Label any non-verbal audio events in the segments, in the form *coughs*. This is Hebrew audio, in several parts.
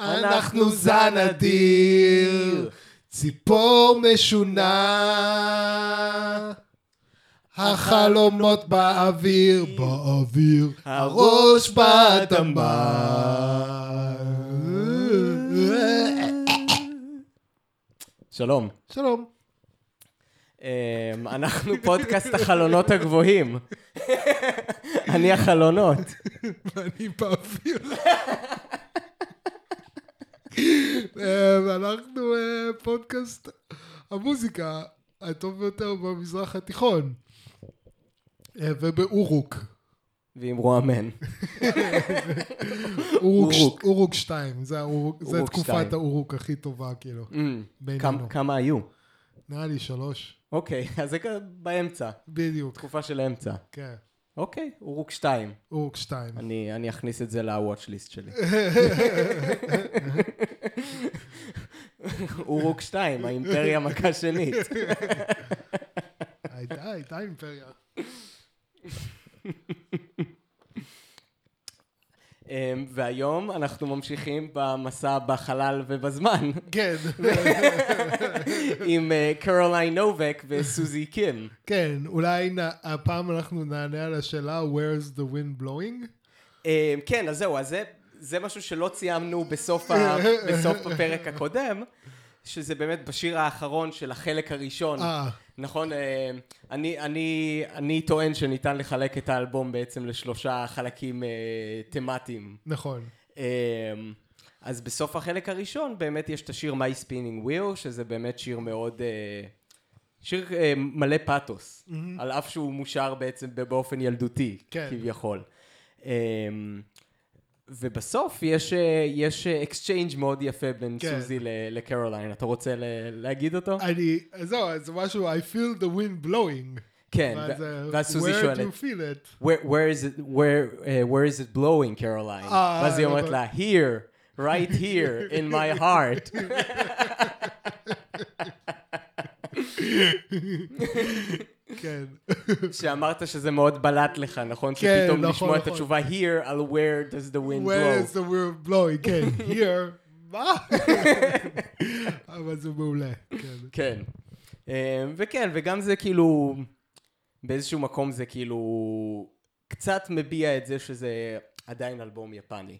אנחנו זן אדיר, ציפור משונה. החלומות באוויר, באוויר, הראש באדמה. שלום. שלום. אמ, אנחנו פודקאסט החלונות הגבוהים. אני החלונות. *laughs* ואני באוויר. אה, ואנחנו אה, פודקאסט המוזיקה הטוב ביותר במזרח התיכון. אה, ובאורוק. ועם רועמן. אורוק, אורוק. אורוק 2, זה, תקופת. האורוק הכי טובה, כאילו. בינינו. כמה- היו? נראה לי שלוש. אוקיי, אז זה באמצע. בדיוק, תקופה של אמצע. כן. אוקיי, אורוק 2. אורוק 2. אני אני אכניס את זה ל-watch list שלי. *laughs* אורוק 2, האימפריה מכה שנית. הייתה, הייתה אימפריה. *laughs* אמ, והיום אנחנו ממשיכים במסע בחלל ובזמן כן, *laughs* עם אה, קרוליין נובק וסוזי קים. כן, אולי הפעם אנחנו נענה על השאלה Where's the wind blowing? אמ, כן, אז זהו, אז זה, זה משהו שלא ציימנו בסוף, ה, *laughs* בסוף הפרק הקודם, שזה באמת בשיר האחרון של החלק הראשון. נכון, אה, אני, אני, אני טוען שניתן לחלק את האלבום בעצם לשלושה חלקים אה, תמטיים. נכון. אה, אז בסוף החלק הראשון באמת יש את השיר My Spinning Wheel, שזה באמת שיר מאוד... שיר מלא פאתוס, על אף שהוא מושר בעצם באופן ילדותי, כן. כביכול. אה, ובסוף יש, אה, יש exchange מאוד יפה בין כן. סוזי לקרוליין. אתה רוצה ל- להגיד אותו? אני, זהו, זה משהו, I feel the wind blowing. כן, ואז, אה, סוזי שואלת, Where do you feel it? where, where is it, where, uh, where is it blowing? אה, ואז היא אומרת. לה, here, right here, in my heart. *laughs* *laughs* כן. שאמרת שזה מאוד בלט לך, נכון? כן, שפתאום נכון, לשמוע את נכון. התשובה here, על where does the wind Where blow. is the wind blowing? כן, here. מה? אבל זה מעולה, כן. כן. אה, וכן, וגם זה כאילו, באיזשהו מקום זה כאילו, קצת מביע את זה שזה עדיין אלבום יפני.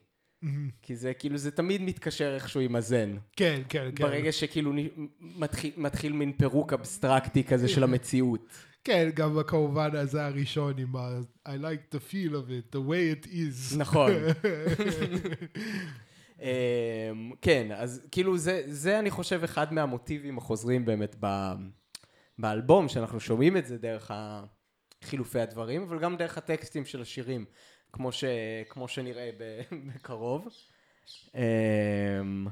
כי זה כאילו, זה תמיד מתקשר איכשהו עם הזן. כן, כן, כן. ברגע שכאילו מתחיל, מתחיל מין פירוק אבסטרקטי כזה של המציאות. כן, גם כמובן הזה הראשון עם ה... I like the feel of it, the way it is. נכון. *laughs* אמ, כן, אז כאילו זה, זה אני חושב אחד מהמוטיבים החוזרים באמת ב, באלבום, שאנחנו שומעים את זה דרך חילופי הדברים, אבל גם דרך הטקסטים של השירים, כמו, ש, כמו שנראה ב, *laughs* בקרוב. אמ,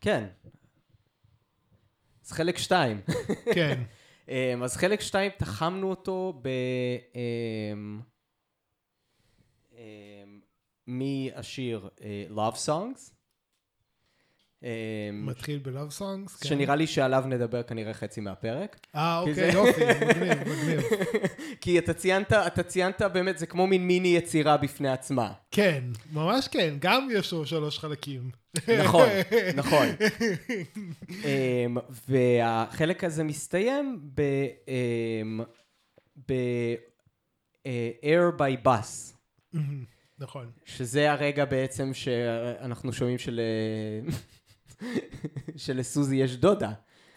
כן. אז חלק שתיים. כן. *laughs* אמ, אז חלק שתיים, תחמנו אותו ב... אמ, אמ, מהשיר אה, Love Songs, אמ, מתחיל בלאב סונגס. כן. שנראה לי שעליו נדבר כנראה חצי מהפרק. אה, אוקיי, זה- יופי, מגניב, מגניב. *laughs* כי אתה ציינת, אתה ציינת באמת, זה כמו מין מיני יצירה בפני עצמה. כן, ממש כן, גם יש לו שלוש חלקים. נכון, *laughs* נכון. אמ, והחלק הזה מסתיים ב... אמ, ב... אה, Air by Bus. נכון. שזה הרגע בעצם שאנחנו שומעים של... שלסוזי יש דודה,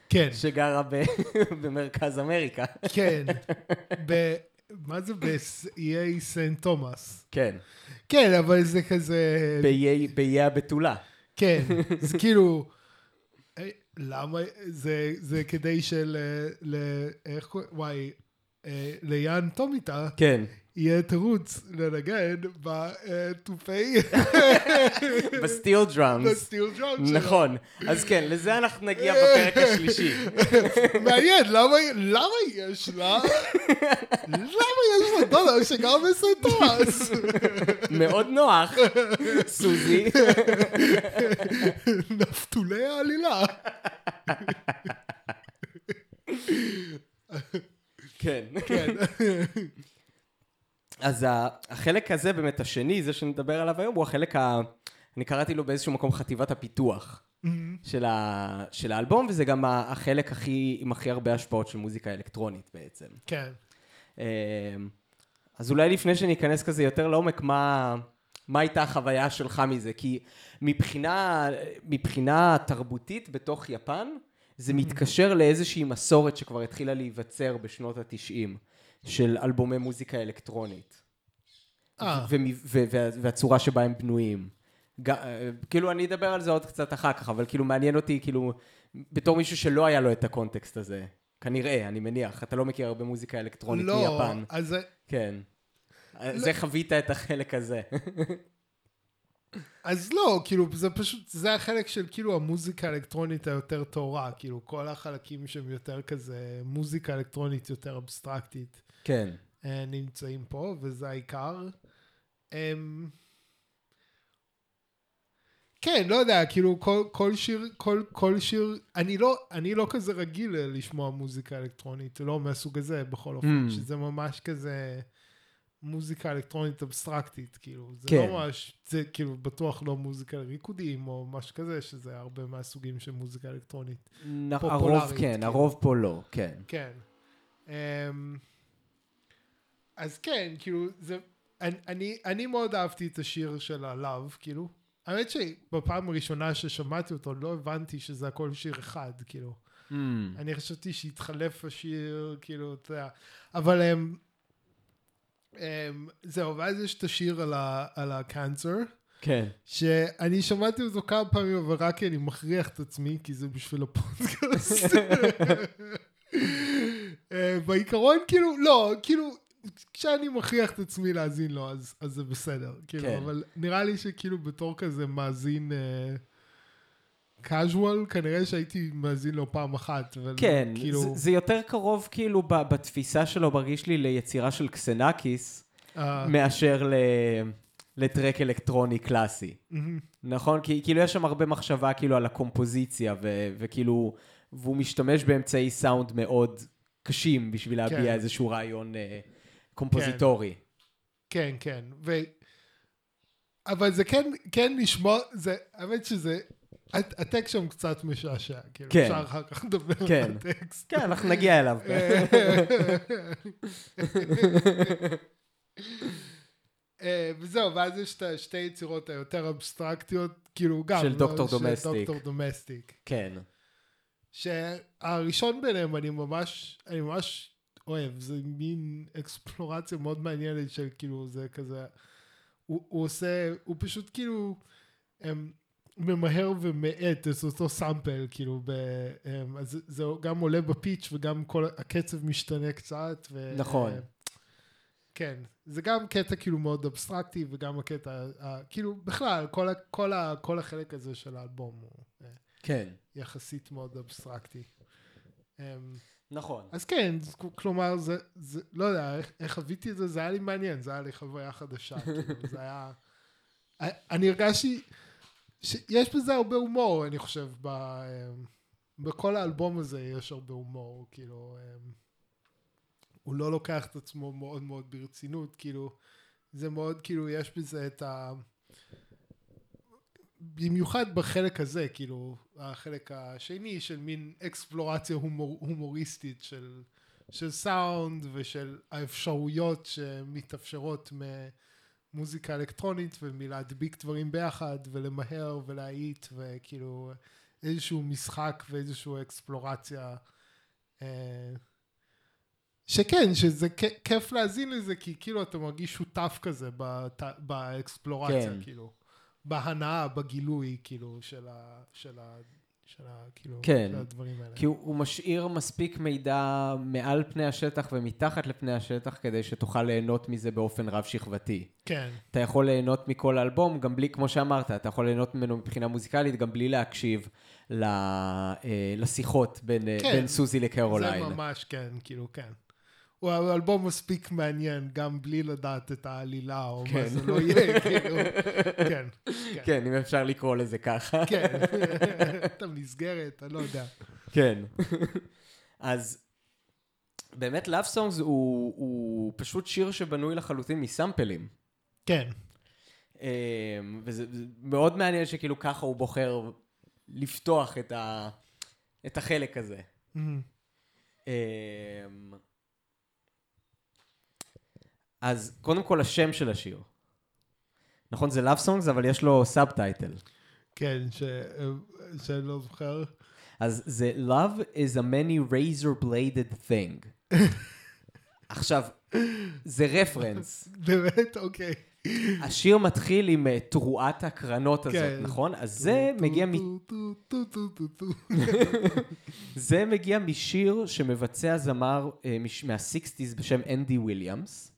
כן, שגרה ב... *laughs* במרכז אמריקה. כן. *laughs* ב... מה זה באיי סנט תומאס? כן, כן, אבל זה כזה... באיי הבתולה. כן, *laughs* זה כאילו... אה, למה? זה, זה כדי של... ל... איך קוראים? וואי, אה, לין טאמיטה כן, יהיה תירוץ לנגן בתופי *laughs* בsteel drums. בsteel drum שלו. נכון, אז כן, לזה אנחנו נגיע בפרק השלישי. *laughs* מעניין, למה, יש לה? למה יש לה דודה שגר בסנט תומאס? מאוד נוח, סוזי. *laughs* נפתולי העלילה. כן. אז החלק הזה באמת, השני, זה שנדבר עליו היום, הוא החלק ה... אני קראתי לו באיזשהו מקום חטיבת הפיתוח Mm-hmm. של, ה, של האלבום, וזה גם החלק הכי, עם הכי הרבה השפעות של מוזיקה אלקטרונית בעצם. כן. אמ, אז אולי לפני שניכנס כזה יותר לעומק, מה, מה הייתה החוויה שלך מזה? כי מבחינה, מבחינה תרבותית בתוך יפן, זה מתקשר לאיזושהי מסורת שכבר התחילה להיווצר בשנות התשעים, של אלבומי מוזיקה אלקטרונית. אה. והצורה שבה הם בנויים. אה, כאילו, אני אדבר על זה עוד קצת אחר כך, אבל כאילו מעניין אותי, כאילו, בתור מישהו שלא היה לו את הקונטקסט הזה. כנראה, אני מניח. אתה לא מכיר הרבה מוזיקה אלקטרונית לא, מיפן. אז זה- כן. זה חווית את החלק הזה. *laughs* אז לא, כאילו, זה פשוט, זה החלק של כאילו המוזיקה האלקטרונית היותר טהורה, כאילו, כל החלקים שהם יותר כזה, מוזיקה אלקטרונית יותר אבסטרקטית, כן. אה, נמצאים פה, וזה העיקר. אמ, כן, לא יודע, כאילו כל, כל שיר, כל, כל שיר, אני לא, אני לא כזה רגיל לשמוע מוזיקה אלקטרונית, לא מהסוג הזה בכל אופן, Mm. שזה ממש כזה מוזיקה אלקטרונית אבסטרקטית, כאילו, זה כן. לא ממש, זה כאילו בטוח לא מוזיקה לריקודים או משהו כזה, שזה הרבה מהסוגים של מוזיקה אלקטרונית. נ- הרוב פופולרית, כן, כאילו. הרוב פה לא, כן. כן. Um, אז כן, כאילו, זה, אני, אני, אני מאוד אהבתי את השיר של ה-Love, כאילו. האמת שבפעם הראשונה ששמעתי אותו לא הבנתי שזה הכל שיר אחד, כאילו. Mm, אני חשבתי שהתחלף השיר, כאילו, אתה יודע. אבל הם... Um, זהו, ואז יש את השיר על ה- על הקאנצר, כן. שאני שמעתי אותו כמה פעמים, אבל רק כי אני מכריח את עצמי, כי זה בשביל הפודקאסט. *laughs* אה, בעיקרון, כאילו, לא, כאילו, כשאני מכריח את עצמי להאזין לו, אז, אז זה בסדר. כאילו, כן. אבל נראה לי שכאילו בתור כזה מאזין קאז'ואל, כנראה שהייתי מאזין לו פעם אחת. אבל כן, כאילו, זה- זה יותר קרוב כאילו ב- בתפיסה שלו, מרגיש לי, ליצירה של קסנאקיס, אה, מאשר ל- ל-track אלקטרוני קלאסי. מהמם. נכון? כי כאילו יש שם הרבה מחשבה כאילו על הקומפוזיציה, ו- וכאילו, והוא משתמש באמצעי סאונד מאוד קשים בשביל להביע כן. איזשהו רעיון אה, קומפוזיטורי. כן, כן. ו... אבל זה כן, כן לשמוע, זה, האמת שזה, הט- הטקסט שם קצת משעשע, כאילו, כן. אפשר אחר כך לדבר כן. על הטקסט. כן, אנחנו נגיע אליו. *laughs* אה, וזהו, ואז יש את השתי יצירות היותר אבסטרקטיות, כאילו גם, של לא, דוקטור של domestic. דוקטור domestic. כן. שהראשון ביניהם אני ממש, אני ממש אוהב, זה מין אקספלורציה מאוד מעניינת של כאילו זה כזה, הוא, הוא עושה, הוא פשוט כאילו הם, ממהר ומאט את אותו סאמפל, כאילו, ב, הם, אז זה- זה גם עולה בפיץ' וגם כל הקצב משתנה קצת. ו, נכון. כן, זה גם קטע כאילו מאוד אבסטרקטי וגם הקטע, ה- כאילו בכלל, כל, ה, כל, ה, כל החלק הזה של האלבום הוא אה, כן. יחסית מאוד אבסטרקטי. אמ, נכון. אז כן, כלומר, זה, זה, לא יודע, איך, איך חוויתי את זה, זה היה לי מעניין, זה היה לי חוויה חדשה, *laughs* כאילו, זה היה... אני הרגשתי שיש בזה הרבה הומור, אני חושב, ב, אמ, בכל האלבום הזה יש הרבה הומור, כאילו, אמ, הוא לא לוקח את עצמו מאוד מאוד ברצינות, כאילו, זה מאוד, כאילו, יש בזה את ה... במיוחד בחלק הזה, כאילו, החלק השני של מין אקספלורציה הומור, הומוריסטית של, של סאונד ושל האפשרויות שמתאפשרות ממוזיקה אלקטרונית ומלהדביק דברים ביחד ולמהר ולהאיט וכאילו איזשהו משחק ואיזושהי אקספלורציה. אה, שכן, שזה כיף להאזין לזה, כי כאילו אתה מרגיש שותף כזה בת, באקספלורציה, כן. כאילו. בהנאה, בגילוי, כאילו, של ה... של ה... של ה... כאילו, כן. של הדברים האלה. כי הוא, הוא משאיר מספיק מידע מעל פני השטח ומתחת לפני השטח כדי שתוכל ליהנות מזה באופן רב-שכבתי. כן, אתה יכול ליהנות מכל האלבום, גם בלי, כמו שאמרת, אתה יכול ליהנות ממנו מבחינה מוזיקלית, גם בלי להקשיב ל, אה, לשיחות בין, אה, כן. בין סוזי לקרוליין. זה ממש, כן, כאילו, כן. הוא אלבום מספיק מעניין, גם בלי לדעת את העלילה, או כן. מה זה לא יהיה, כאילו, כן, כן, כן, אם אפשר לקרוא לזה ככה. כן, *laughs* את המסגרת, אני לא יודע. כן. אז באמת Love Songs הוא, הוא פשוט שיר שבנוי לחלוטין מסאמפלים. כן, אמ, וזה זה מאוד מעניין שכאילו ככה הוא בוחר לפתוח את, ה, את החלק הזה. מהמם. אז קודם כל השם של השיר. נכון, זה Love Songs, אבל יש לו subtitle. כן, ש- שאני לא זוכר. אז זה Love is a many razor bladed thing. *laughs* עכשיו, זה רפרנס. באמת? אוקיי. השיר מתחיל עם אה, תרועת הקרנות הזאת, כן. נכון? אז זה מגיע, מ... *laughs* זה מגיע משיר שמבצע זמר אה, מש- מה-60's בשם אנדי וויליאמס,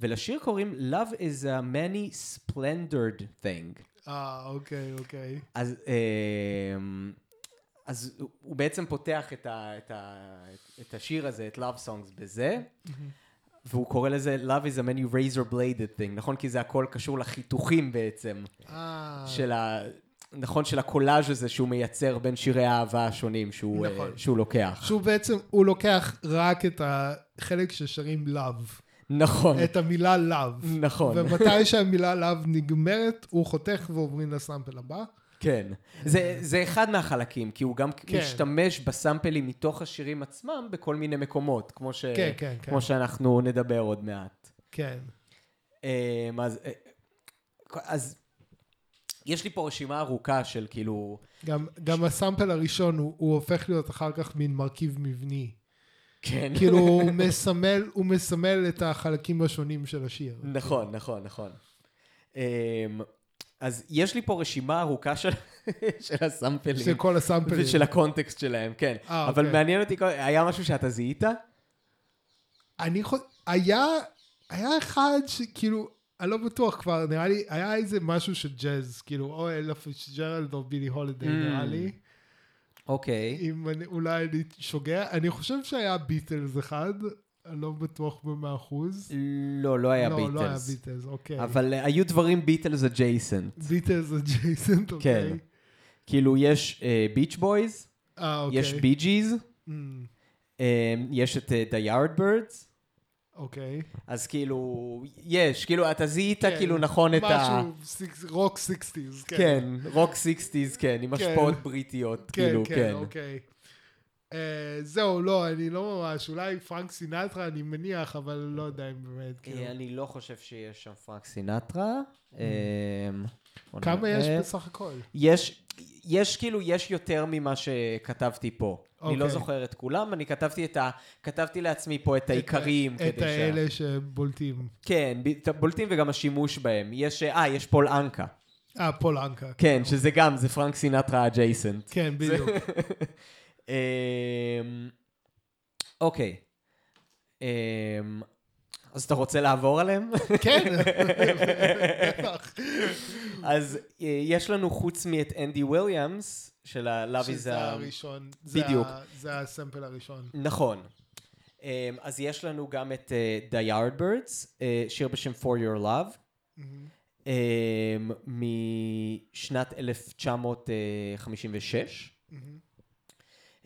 ולשיר קוראים Love is a many splendored thing. אה, אוקיי, אוקיי. אז, אה, אז הוא- הוא בעצם פותח את, ה, את, ה, את השיר הזה, את Love Songs בזה, והוא קורא לזה Love is a many razor bladed thing, נכון? כי זה הכל קשור לחיתוכים בעצם, אה, של ה... נכון, של הקולאז' הזה שהוא מייצר בין שירי האהבה השונים שהוא, נכון. אה, שהוא לוקח. שהוא בעצם, הוא לוקח רק את החלק ששרים love. נכון, את המילה love. נכון. ומתי שהמילה love נגמרת, הוא חותך ועוברים לסאמפל הבא. כן. זה, זה אחד מהחלקים, כי הוא גם כן. משתמש בסאמפלים מתוך השירים עצמם בכל מיני מקומות, כמו, ש... כן, כן, כן. כמו שאנחנו נדבר עוד מעט. כן. אמ, אז, אה, אז יש לי פה רשימה ארוכה של כאילו, גם, גם הסאמפל הראשון, הוא, הוא הופך להיות אחר כך מין מרכיב מבני. כן. כאילו, הוא *laughs* מסמל, הוא מסמל את החלקים השונים של השיר. נכון, נכון, נכון. אמ, אז יש לי פה רשימה ארוכה של, *laughs* של הסאמפלים. של כל הסאמפלים. ושל הקונטקסט שלהם, כן. אה, אבל אוקיי. מעניין אותי, היה משהו שאתה זיהית? אני חושב, היה, היה אחד שכאילו, אני לא בטוח כבר, נראה לי, היה איזה משהו של ג'אז, כאילו, או אלה פיצ'ג'רלד או בילי הולידיי, Mm. נראה לי. אוקיי. אם אני, אולי אני שוגה, אני חושב שהיה ביטלס אחד, אני לא בטוח במאה אחוז. לא, לא היה לא, ביטלס. לא היה ביטלס, אוקיי. אבל אה, היו דברים ביטלס adjacent. ביטלס adjacent, אוקיי. כן. כאילו, יש ביץ' בויז, אה, אוקיי. יש בי ג'יז, Mm, יש את The Yardbirds, אוקיי. אז כאילו, יש, כאילו, אתה זיהית כן, כאילו נכון את ה... משהו, רוק sixties, כן. כן, רוק sixties, כן, עם כן. השפעות בריטיות, כן, כאילו, כן, כן. אוקיי. אה, זהו, לא, אני לא ממש, אולי פרנק סינטרה, אני מניח, אבל לא יודע אם באמת, כאילו. אה, אני לא חושב שיש שם פרנק סינטרה. אמ, בוא כמה יש נראה. בסך הכל? יש, יש כאילו, יש יותר ממה שכתבתי פה. אני לא אוקיי. זוכר את כולם, אני כתבתי את ה... כתבתי לעצמי פה את העיקריים. את את האלה שבולטים. כן, ב- את הבולטים וגם השימוש בהם. יש, אה, יש פול אנקה. אה, פול אנקה. כן, שזה גם, זה פרנק סינטרה adjacent. כן, בדיוק. *laughs* אמ, אוקיי. אמ, אז אתה רוצה לעבור עליהם? כן, *laughs* בטח. אז אה, יש לנו חוץ מאת אנדי וויליאמס, של ה-Love is שזה a... הראשון. זה בדיוק. זה הסמפל הראשון. נכון. אמ, אז יש לנו גם את אה, The Yardbirds, אה, שיר בשם For Your Love. אמ, משנת 1956. מהמם.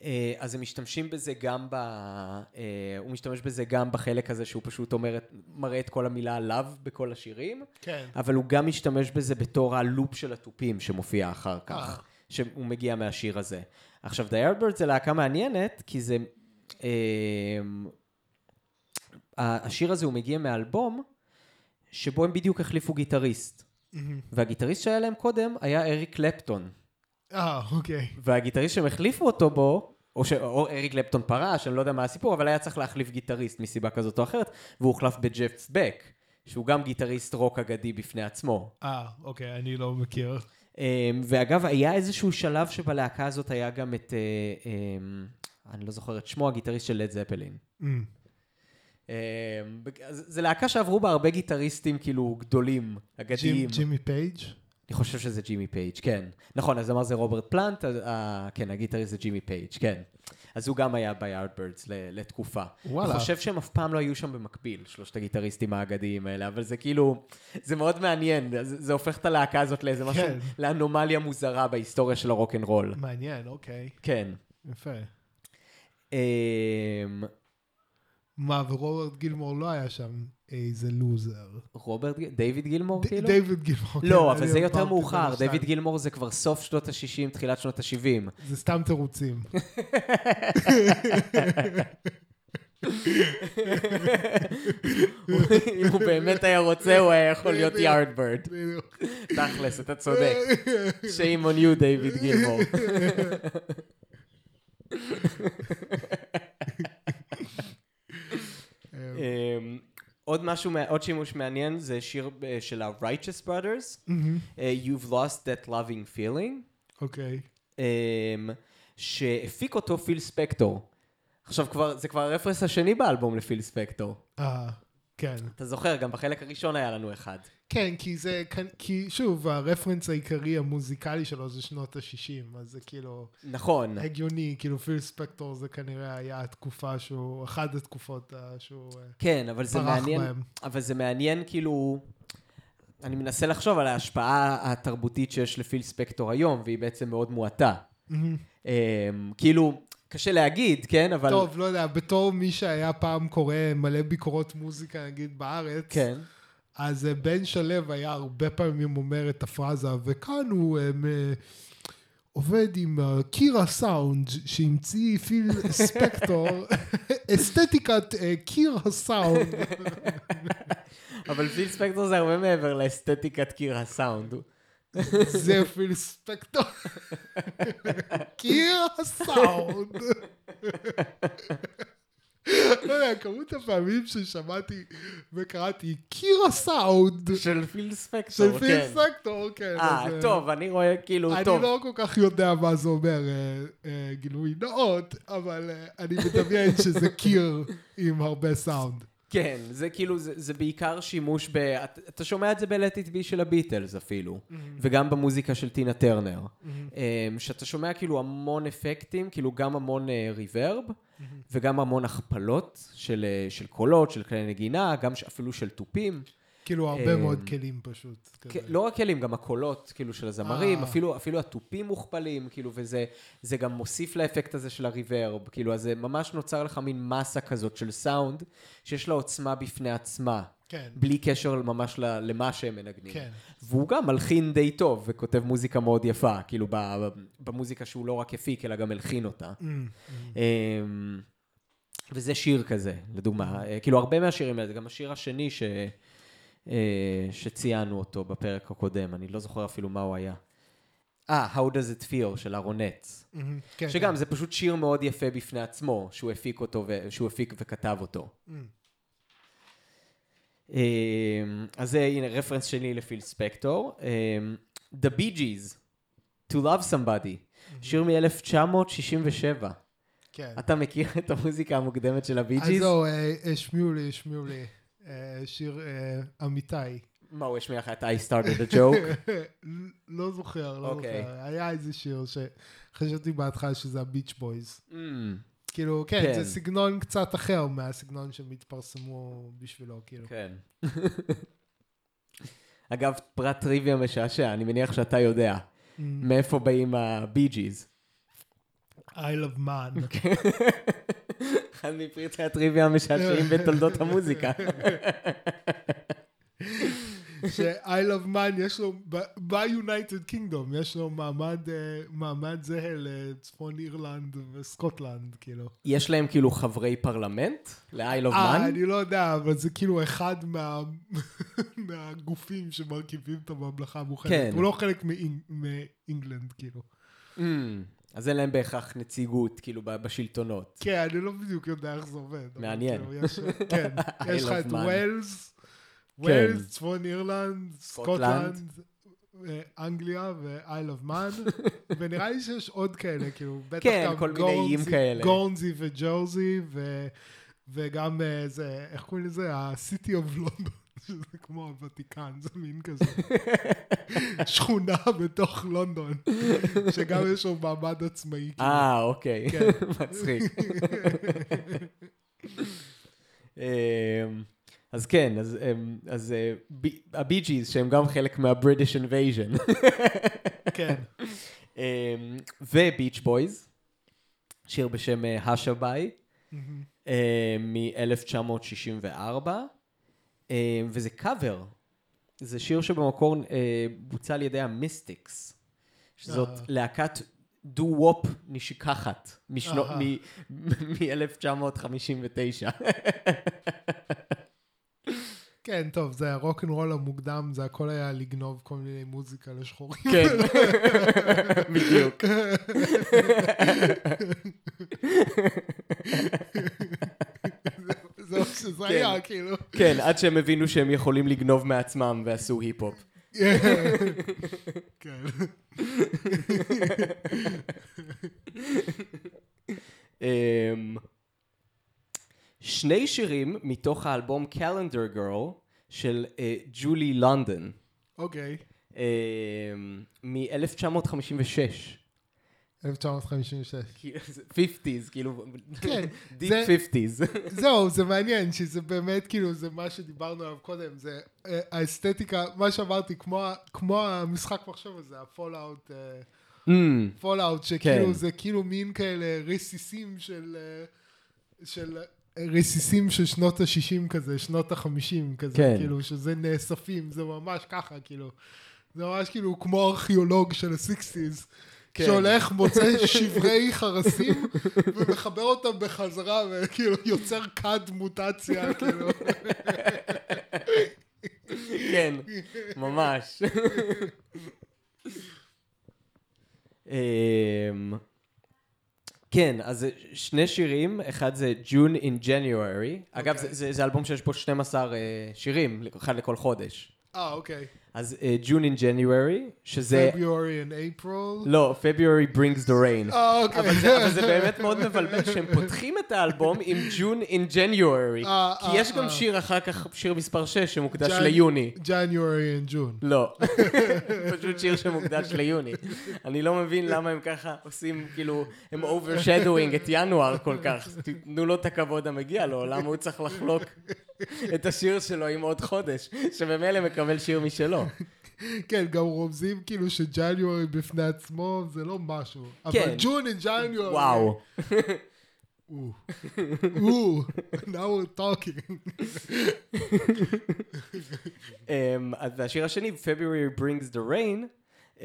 אה, אז הם משתמשים בזה גם ב... אה, הוא משתמש בזה גם בחלק הזה שהוא פשוט אומר, מראה את כל המילה עליו בכל השירים, כן. אבל הוא גם משתמש בזה בתור הלופ של התופים שמופיע אחר אה. כך, שהוא מגיע מהשיר הזה. עכשיו, The Yardbirds זה להקה מעניינת, כי זה... אה, השיר הזה הוא מגיע מאלבום שבו הם בדיוק החליפו גיטריסט. מהמם. והגיטריסט שהיה להם קודם היה אריק קלפטון. אה, אוקיי. והגיטריסט שהם החליפו אותו בו, או, ש... או אריק קלפטון פרש, אני לא יודע מה הסיפור, אבל היה צריך להחליף גיטריסט מסיבה כזאת או אחרת, והוא הוחלף בג'ף בק, שהוא גם גיטריסט רוק אגדי בפני עצמו. אה, אוקיי, אני לא מכיר. אמ, ואגב, היה איזשהו שלב שבלהקה הזאת היה גם את, אה, אמ, אני לא זוכר את שמו, הגיטריסט של לד זפלין. אז זה להקה שעברו בה הרבה גיטריסטים כאילו גדולים, אגדיים. ג'ימ- ג'ימי פייג'? אני חושב שזה ג'ימי פייג', כן. נכון, אז אמר זה רוברט פלנט, אה, כן, הגיטריסט זה ג'ימי פייג', כן. אז הוא גם היה ל- לתקופה. וואלה. אני חושב שהם אף פעם לא היו שם במקביל, שלושת הגיטריסטים האגדיים האלה, אבל זה כאילו, זה מאוד מעניין, זה, זה הופך את הלהקה הזאת לאיזה משהו, כן. לאנומליה מוזרה בהיסטוריה של הרוקנרול. מעניין, אוקיי. כן. יפה. אמ, מה, ורוברט גילמור לא היה שם. איזה לוזר. רוברט, דיוויד גילמור כאילו? דיוויד גילמור. לא, כן, אבל אני זה יותר מאוחר. דיוויד גילמור זה כבר סוף שנות ה-60, תחילת שנות ה-70. זה סתם תירוצים. *laughs* אם הוא באמת היה רוצה, הוא היה יכול להיות יארדברד. בדיוק. תכלס, אתה צודק. shame on you, דיוויד גילמור. *laughs* עוד משהו, עוד שימוש מעניין, זה שיר אה, של ה-Righteous Brothers, אה, You've Lost That Loving Feeling, אוקיי. אמ, שהפיק אותו פיל ספקטור. עכשיו כבר, זה כבר הרפרנס השני באלבום לפיל ספקטור. אה, כן. אתה זוכר, גם בחלק הראשון היה לנו אחד. כן, כי זה, כי שוב, הרפרנס העיקרי המוזיקלי שלו זה שנות ה-60, אז זה כאילו נכון. הגיוני, כאילו פיל ספקטור זה כנראה היה התקופה שהוא, אחת התקופות אה, שהוא אה, כן, אבל זה מעניין, בהם. אבל זה מעניין כאילו, אני מנסה לחשוב על ההשפעה התרבותית שיש לפיל ספקטור היום, והיא בעצם מאוד מועטה. מהמם. אמ, כאילו, קשה להגיד, כן, אבל... טוב, לא יודע, בתור מי שהיה פעם קורא מלא ביקורות מוזיקה, נגיד, בארץ, כן. אז אה, בן שלו היה הרבה פעמים אומר את הפרזה, וכאן הוא אה, מ- עובד עם אה, קירה סאונד, שהמציא פיל ספקטור, *laughs* אסתטיקת אה, קירה סאונד. *laughs* אבל פיל ספקטור זה הרבה מעבר לאסתטיקת קיר הסאונד. *laughs* זה פיל ספקטור. קירה סאונד. כמות הפעמים ששמעתי וקראתי קירה סאונד של פיל ספקטור, של פיל כן. ספקטור, כן. אה, אז, טוב, אני רואה כאילו, אני טוב. לא כל כך יודע מה זה אומר אה, אה, גילוי נאות, אבל אה, אני מדמיין שזה קיר עם הרבה סאונד. כן, זה כאילו, זה, זה בעיקר שימוש ב... אתה, אתה שומע את זה ב-Let It Be של הביטלס אפילו, וגם במוזיקה של טינה טרנר. אמ, שאתה שומע כאילו המון אפקטים, כאילו גם המון ריברב, וגם המון הכפלות של, אה, של קולות, של כלי נגינה, גם אפילו של תופים. כאילו הרבה אה, מאוד כלים פשוט. לא רק כלים, גם הקולות, כאילו, של הזמרים, אה. אפילו, התופים מוכפלים, כאילו, וזה זה גם מוסיף לאפקט הזה של הריברב, כאילו, אז זה ממש נוצר לך מין מסה כזאת של סאונד, שיש לה עוצמה בפני עצמה, כן, בלי קשר ממש למה שהם מנגנים. כן. והוא גם מלחין די טוב, וכותב מוזיקה מאוד יפה, כאילו, במוזיקה שהוא לא רק הפיק, אלא גם הלחין אותה. Mm, אמ, וזה שיר כזה, לדוגמה. אה, כאילו, הרבה מהשירים האלה, זה גם השיר השני ש... אה, שציינו אותו בפרק הקודם, אני לא זוכר אפילו מה הוא היה. אה, How does it feel של אהרונץ. mm, כן, שגם, זה פשוט שיר מאוד יפה בפני עצמו, שהוא הפיק אותו, ו- שהוא הפיק וכתב אותו. Mm. אמ, אז זה, הנה, רפרנס שני לפיל ספקטור. אמ, The Bee Gees, To Love Somebody, שיר מ-1967. כן. אתה מכיר את המוזיקה המוקדמת של הבי אז ג'יז? זהו, אה, השמיעו לי, השמיעו לי. אה, שיר אה, אמיתי. מה, הוא השמיע לך את I started a joke? *laughs* לא זוכר, לא אוקיי. זוכר. היה איזה שיר שחשבתי בהתחלה שזה הביץ' בויז. Mm, כאילו, כן, כן. זה סגנון קצת אחר מהסגנון שהם התפרסמו בשבילו, כאילו. כן. *laughs* אגב, פרט טריוויה משעשע, אני מניח שאתה יודע. Mm. מאיפה באים הבי ג'יז? I love man. *laughs* אחד מפרטי הטריוויה המשעשעים בתולדות המוזיקה. ש-I love man יש לו, ב-United Kingdom יש לו מעמד, אה, מעמד זהה לצפון אירלנד וסקוטלנד, כאילו. יש להם כאילו חברי פרלמנט? ל-I love אה, man? אני לא יודע, אבל זה כאילו אחד מה... *laughs* מהגופים שמרכיבים את הממלכה המאוחדת. כן. הוא לא חלק מאינג- מאינגלנד, כאילו. Mm, אז אין להם בהכרח נציגות, כאילו, בשלטונות. כן, אני לא בדיוק יודע איך זה עובד. מעניין. כאילו, יש- *laughs* כן, יש לך את. וויילס, כן. וויילס, צפון אירלנד, סקוטלנד. אה, אנגליה ו-Isle of Man, *laughs* ונראה לי שיש עוד כאלה, כאילו, בטח כן, גם כל מיני איים גרנזי- כאלה. גרנזי וג'רזי, ו- וגם אה, זה, איך קוראים לזה? ה-City of London, שזה כמו הוותיקן, זה מין כזה. שכונה בתוך לונדון, שגם יש לו מעמד עצמאי. כאילו. אה, אוקיי. כן. מצחיק. אמ, אז כן, אז, אמ, אז אה, בי- הבי ג'יז, שהם גם חלק מה-British Invasion, כן. אמ, וביץ' בויז, שיר בשם אה, השביי, מ-1964, אה, וזה קאבר. זה שיר שבמקור אה, בוצע על ידי המיסטיקס, שזאת אה. להקת דו-וופ נשכחת אהה. *laughs* מ-1959. כן, טוב, זה הרוקנרול המוקדם, זה הכל היה לגנוב כל מיני מוזיקה לשחורים. כן, *laughs* בדיוק. *laughs* זה מה שזה כן. היה, כאילו. כן, עד שהם הבינו שהם יכולים לגנוב מעצמם ועשו היפ-הופ. *laughs* כן. אמ, שני שירים מתוך האלבום Calendar Girl של אה, ג'ולי לונדון אוקיי. מ-1956. 1956. 50's, כאילו, כן, deep זה- 50's. זהו, זה מעניין, שזה באמת, כאילו, זה מה שדיברנו עליו קודם, זה אה, האסתטיקה, מה שאמרתי, כמו המשחק מחשב הזה, ה Fallout, Mm, Fallout, שכאילו, כן. זה כאילו מין כאלה רסיסים של, אה, של אה, רסיסים של שנות ה-60 כזה, שנות ה-50 כזה, כן. כאילו, שזה נאספים, זה ממש ככה, כאילו. זה ממש כאילו כמו ארכיאולוג של ה-60's. כן. שהולך, מוצא שברי חרסים ומחבר אותם בחזרה וכאילו יוצר כד מוטציה, כאילו. כן, ממש. אמ, כן, אז שני שירים, אחד זה June in January. אגב, אוקיי. זה- זה זה אלבום שיש בו 12 אה, שירים, אחד לכל חודש. אה, אוקיי. אז אה, June in January, שזה... February and April. לא, February brings the rain. אה, אוקיי. אבל זה, אבל זה באמת מאוד מבלבל שהם פותחים את האלבום עם June in January. אה, כי אה, יש גם אה. שיר אחר כך, שיר מספר 6, שמוקדש Jan- ליוני. January and June. לא, *laughs* *laughs* פשוט שיר שמוקדש ליוני. אני לא מבין למה הם ככה עושים, כאילו, הם overshadowing את ינואר כל כך. תנו לו את הכבוד המגיע לו, למה הוא צריך לחלוק את השיר שלו עם עוד חודש, שממילא מקבל שיר משלו. כן, גם רומזים כאילו שג'אניורי בפני עצמו זה לא משהו. אבל כן. ג'ון and January. וואו. *laughs* או. או. now we're talking. Um, והשיר השני, February brings the rain, um,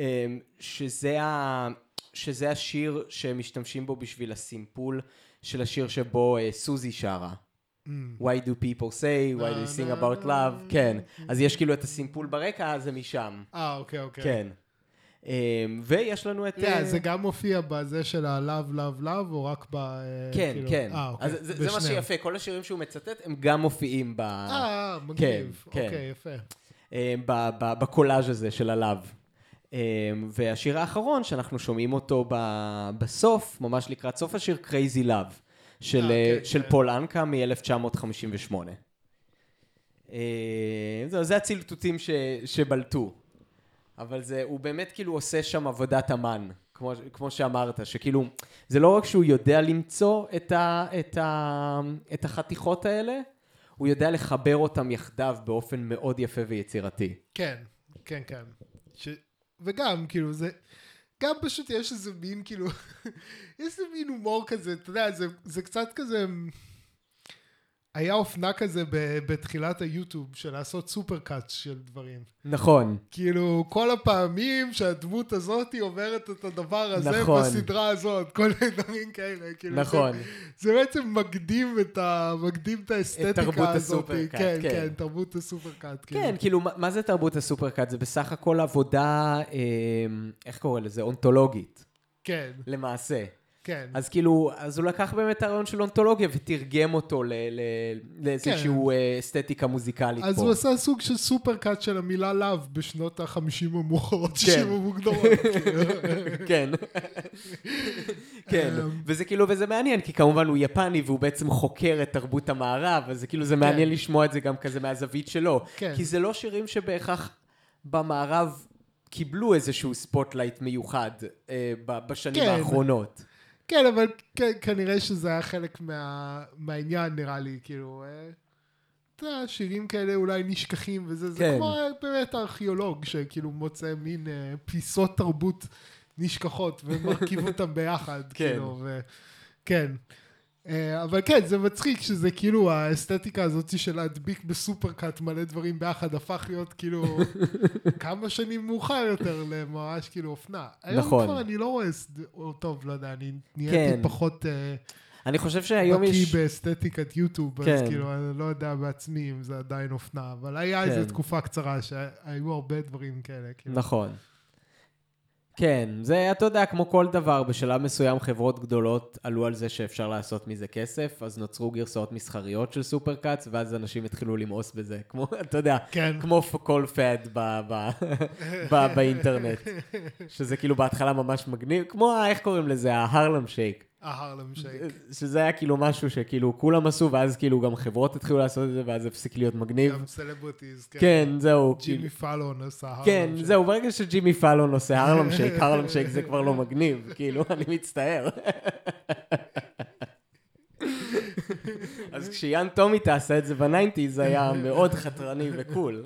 שזה, ה, שזה השיר שהם משתמשים בו בשביל הסימפול של השיר שבו uh, סוזי שרה. Why do people say, why do you sing about love, כן. אז יש כאילו את הסימפול ברקע, זה משם. אה, אוקיי, אוקיי. כן. Um, ויש לנו את... כן, אה, זה גם מופיע בזה של ה-Love, Love, Love, או רק ב... אה, כן, כאילו- כן. אה, אוקיי. זה, מה. שיפה, כל השירים שהוא מצטט, הם גם מופיעים ב... אה, מגניב. כן. אוקיי, יפה. ב- בקולאז' הזה של הלאו. אה, והשיר האחרון, שאנחנו שומעים אותו בסוף, ממש לקראת סוף השיר, Crazy Love, של, אה, אה, כן, של כן. פול אנקה מ-1958. זהו, זה הצלטוטים ש, שבלטו. אבל זה, הוא באמת כאילו עושה שם עבודת אמן, כמו, כמו שאמרת, שכאילו, זה לא רק שהוא יודע למצוא את, ה, את, ה, את החתיכות האלה, הוא יודע לחבר אותם יחדיו באופן מאוד יפה ויצירתי. כן, כן, כן. ש... וגם, כאילו, זה... גם פשוט יש איזה מין, כאילו... *laughs* יש איזה מין הומור כזה, אתה יודע, זה, זה קצת כזה... היה אופנה כזה בתחילת היוטיוב, של לעשות סופר קאט של דברים. נכון. כאילו, כל הפעמים שהדמות הזאת אומרת את הדבר הזה נכון. בסדרה הזאת, כל מיני דברים כאלה. כאילו, נכון. זה, זה בעצם מקדים את, ה, מקדים את האסתטיקה תרבות הזאת. הסופר-קאט, כן, כן. כן, תרבות הסופר קאט. כן, כאילו, מה, מה זה תרבות הסופרקאט? זה בסך הכל עבודה, אה, איך קוראים לזה? אונתולוגית, כן, למעשה. כן. אז כאילו, אז הוא לקח באמת את הרעיון של אונתולוגיה ותרגם אותו לאיזשהו אה, אסתטיקה מוזיקלית אז פה. הוא עשה סוג של סופר קאט של המילה לאו בשנות החמישים המאוחרות, כן. שישים המוקדמות. כאילו. *laughs* כן. כן, אמ. וזה כאילו, וזה מעניין, כי כמובן הוא יפני והוא בעצם חוקר את תרבות המערב, אז זה כאילו, זה מעניין לשמוע את זה גם כזה מהזווית שלו. כן. כי זה לא שירים שבהכרח במערב קיבלו איזשהו spotlight מיוחד אה, בשנים כן. האחרונות. כן, אבל כ- כנראה שזה היה חלק מה- מהעניין, נראה לי, כאילו... אה, אתה יודע, שירים כאלה אולי נשכחים וזה, זה כן. כמו אה, באמת ארכיאולוג שכאילו מוצא מין אה, פיסות תרבות נשכחות ומרכיב אותם ביחד, *laughs* כן. כאילו, ו... כן. אה, אבל כן, זה מצחיק שזה כאילו האסתטיקה הזאת של להדביק ב supercut מלא דברים ביחד, הפך להיות כאילו *laughs* כמה שנים מאוחר יותר לממש כאילו אופנה. היום נכון. כבר אני לא רואה, טוב, לא יודע, אני כן. נהייתי פחות אה, אני חושב שהיום בקיא יש... באסתטיקת יוטיוב, אז כן. כאילו, אני לא יודע בעצמי אם זה עדיין אופנה, אבל היה כן. איזו תקופה קצרה שהיו הרבה דברים כאלה. כאילו. נכון. כן, זה, אתה יודע, כמו כל דבר, בשלב מסוים חברות גדולות עלו על זה שאפשר לעשות מזה כסף, אז נוצרו גרסאות מסחריות של סופרקאץ, ואז אנשים התחילו למאוס בזה, כמו, *laughs* אתה יודע, כן. כמו כל פאד ב- ב- *laughs* ב- באינטרנט, שזה כאילו בהתחלה ממש מגניב, כמו, איך קוראים לזה, ה Harlem Shake. ה Harlem Shake. שזה היה כאילו משהו שכאילו כולם עשו, ואז כאילו גם חברות התחילו לעשות את זה, ואז הפסיק להיות מגניב. גם celebrities, כן. כן, זהו. כאילו- ג'ימי פאלון עשה Harlem כן, שייק. זהו, ברגע שג'ימי פאלון עושה Harlem Shake, Harlem Shake זה כבר לא *laughs* מגניב, כאילו, אני מצטער. אז כשיאן טומיטה עשה את זה ב nineties, זה היה מאוד חתרני ו cool. *laughs*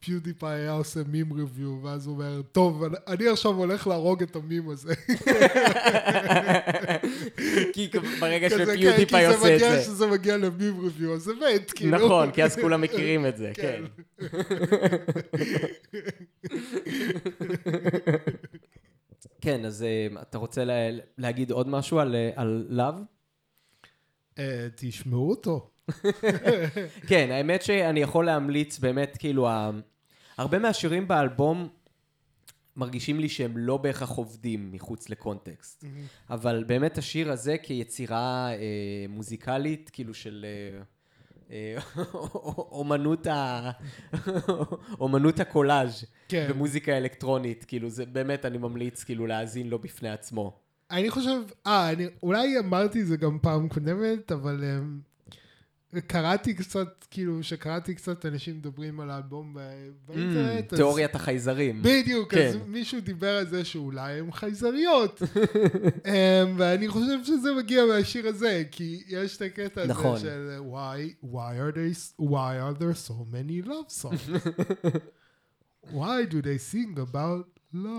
PewDiePie היה עושה meme review, ואז הוא אומר, טוב, אני- עכשיו הולך להרוג את המים הזה. כי ברגע כן, ש PewDiePie כי עושה את זה. שזה מגיע ל meme review, אז זה מת, כאילו. נכון, כי אז כולם מכירים את זה, כן. *laughs* כן, אז אה, אתה רוצה לה- להגיד עוד משהו על, אה, על לאב? אה, תשמעו אותו. *laughs* כן, האמת שאני יכול להמליץ באמת, כאילו, ה... הרבה מהשירים באלבום מרגישים לי שהם לא בהכרח עובדים מחוץ לקונטקסט. אבל באמת השיר הזה כיצירה אה, מוזיקלית, כאילו של אה, אה, *laughs* אומנות, ה... *laughs* אומנות הקולאז' כן. במוזיקה אלקטרונית, כאילו זה באמת, אני ממליץ כאילו להאזין לו בפני עצמו. אני חושב, אה, אני אולי אמרתי את זה גם פעם קודמת, אבל um, קראתי קצת, כאילו, שקראתי קצת אנשים מדברים על האלבום באינטרנט. תיאוריית החייזרים. בדיוק, כן. אז מישהו דיבר על זה שאולי הם חייזריות. um, *laughs* ואני חושב שזה מגיע מהשיר הזה, כי יש את הקטע הזה נכון. של why, why, are they, why are there so many love songs? *laughs* why do they sing about? לא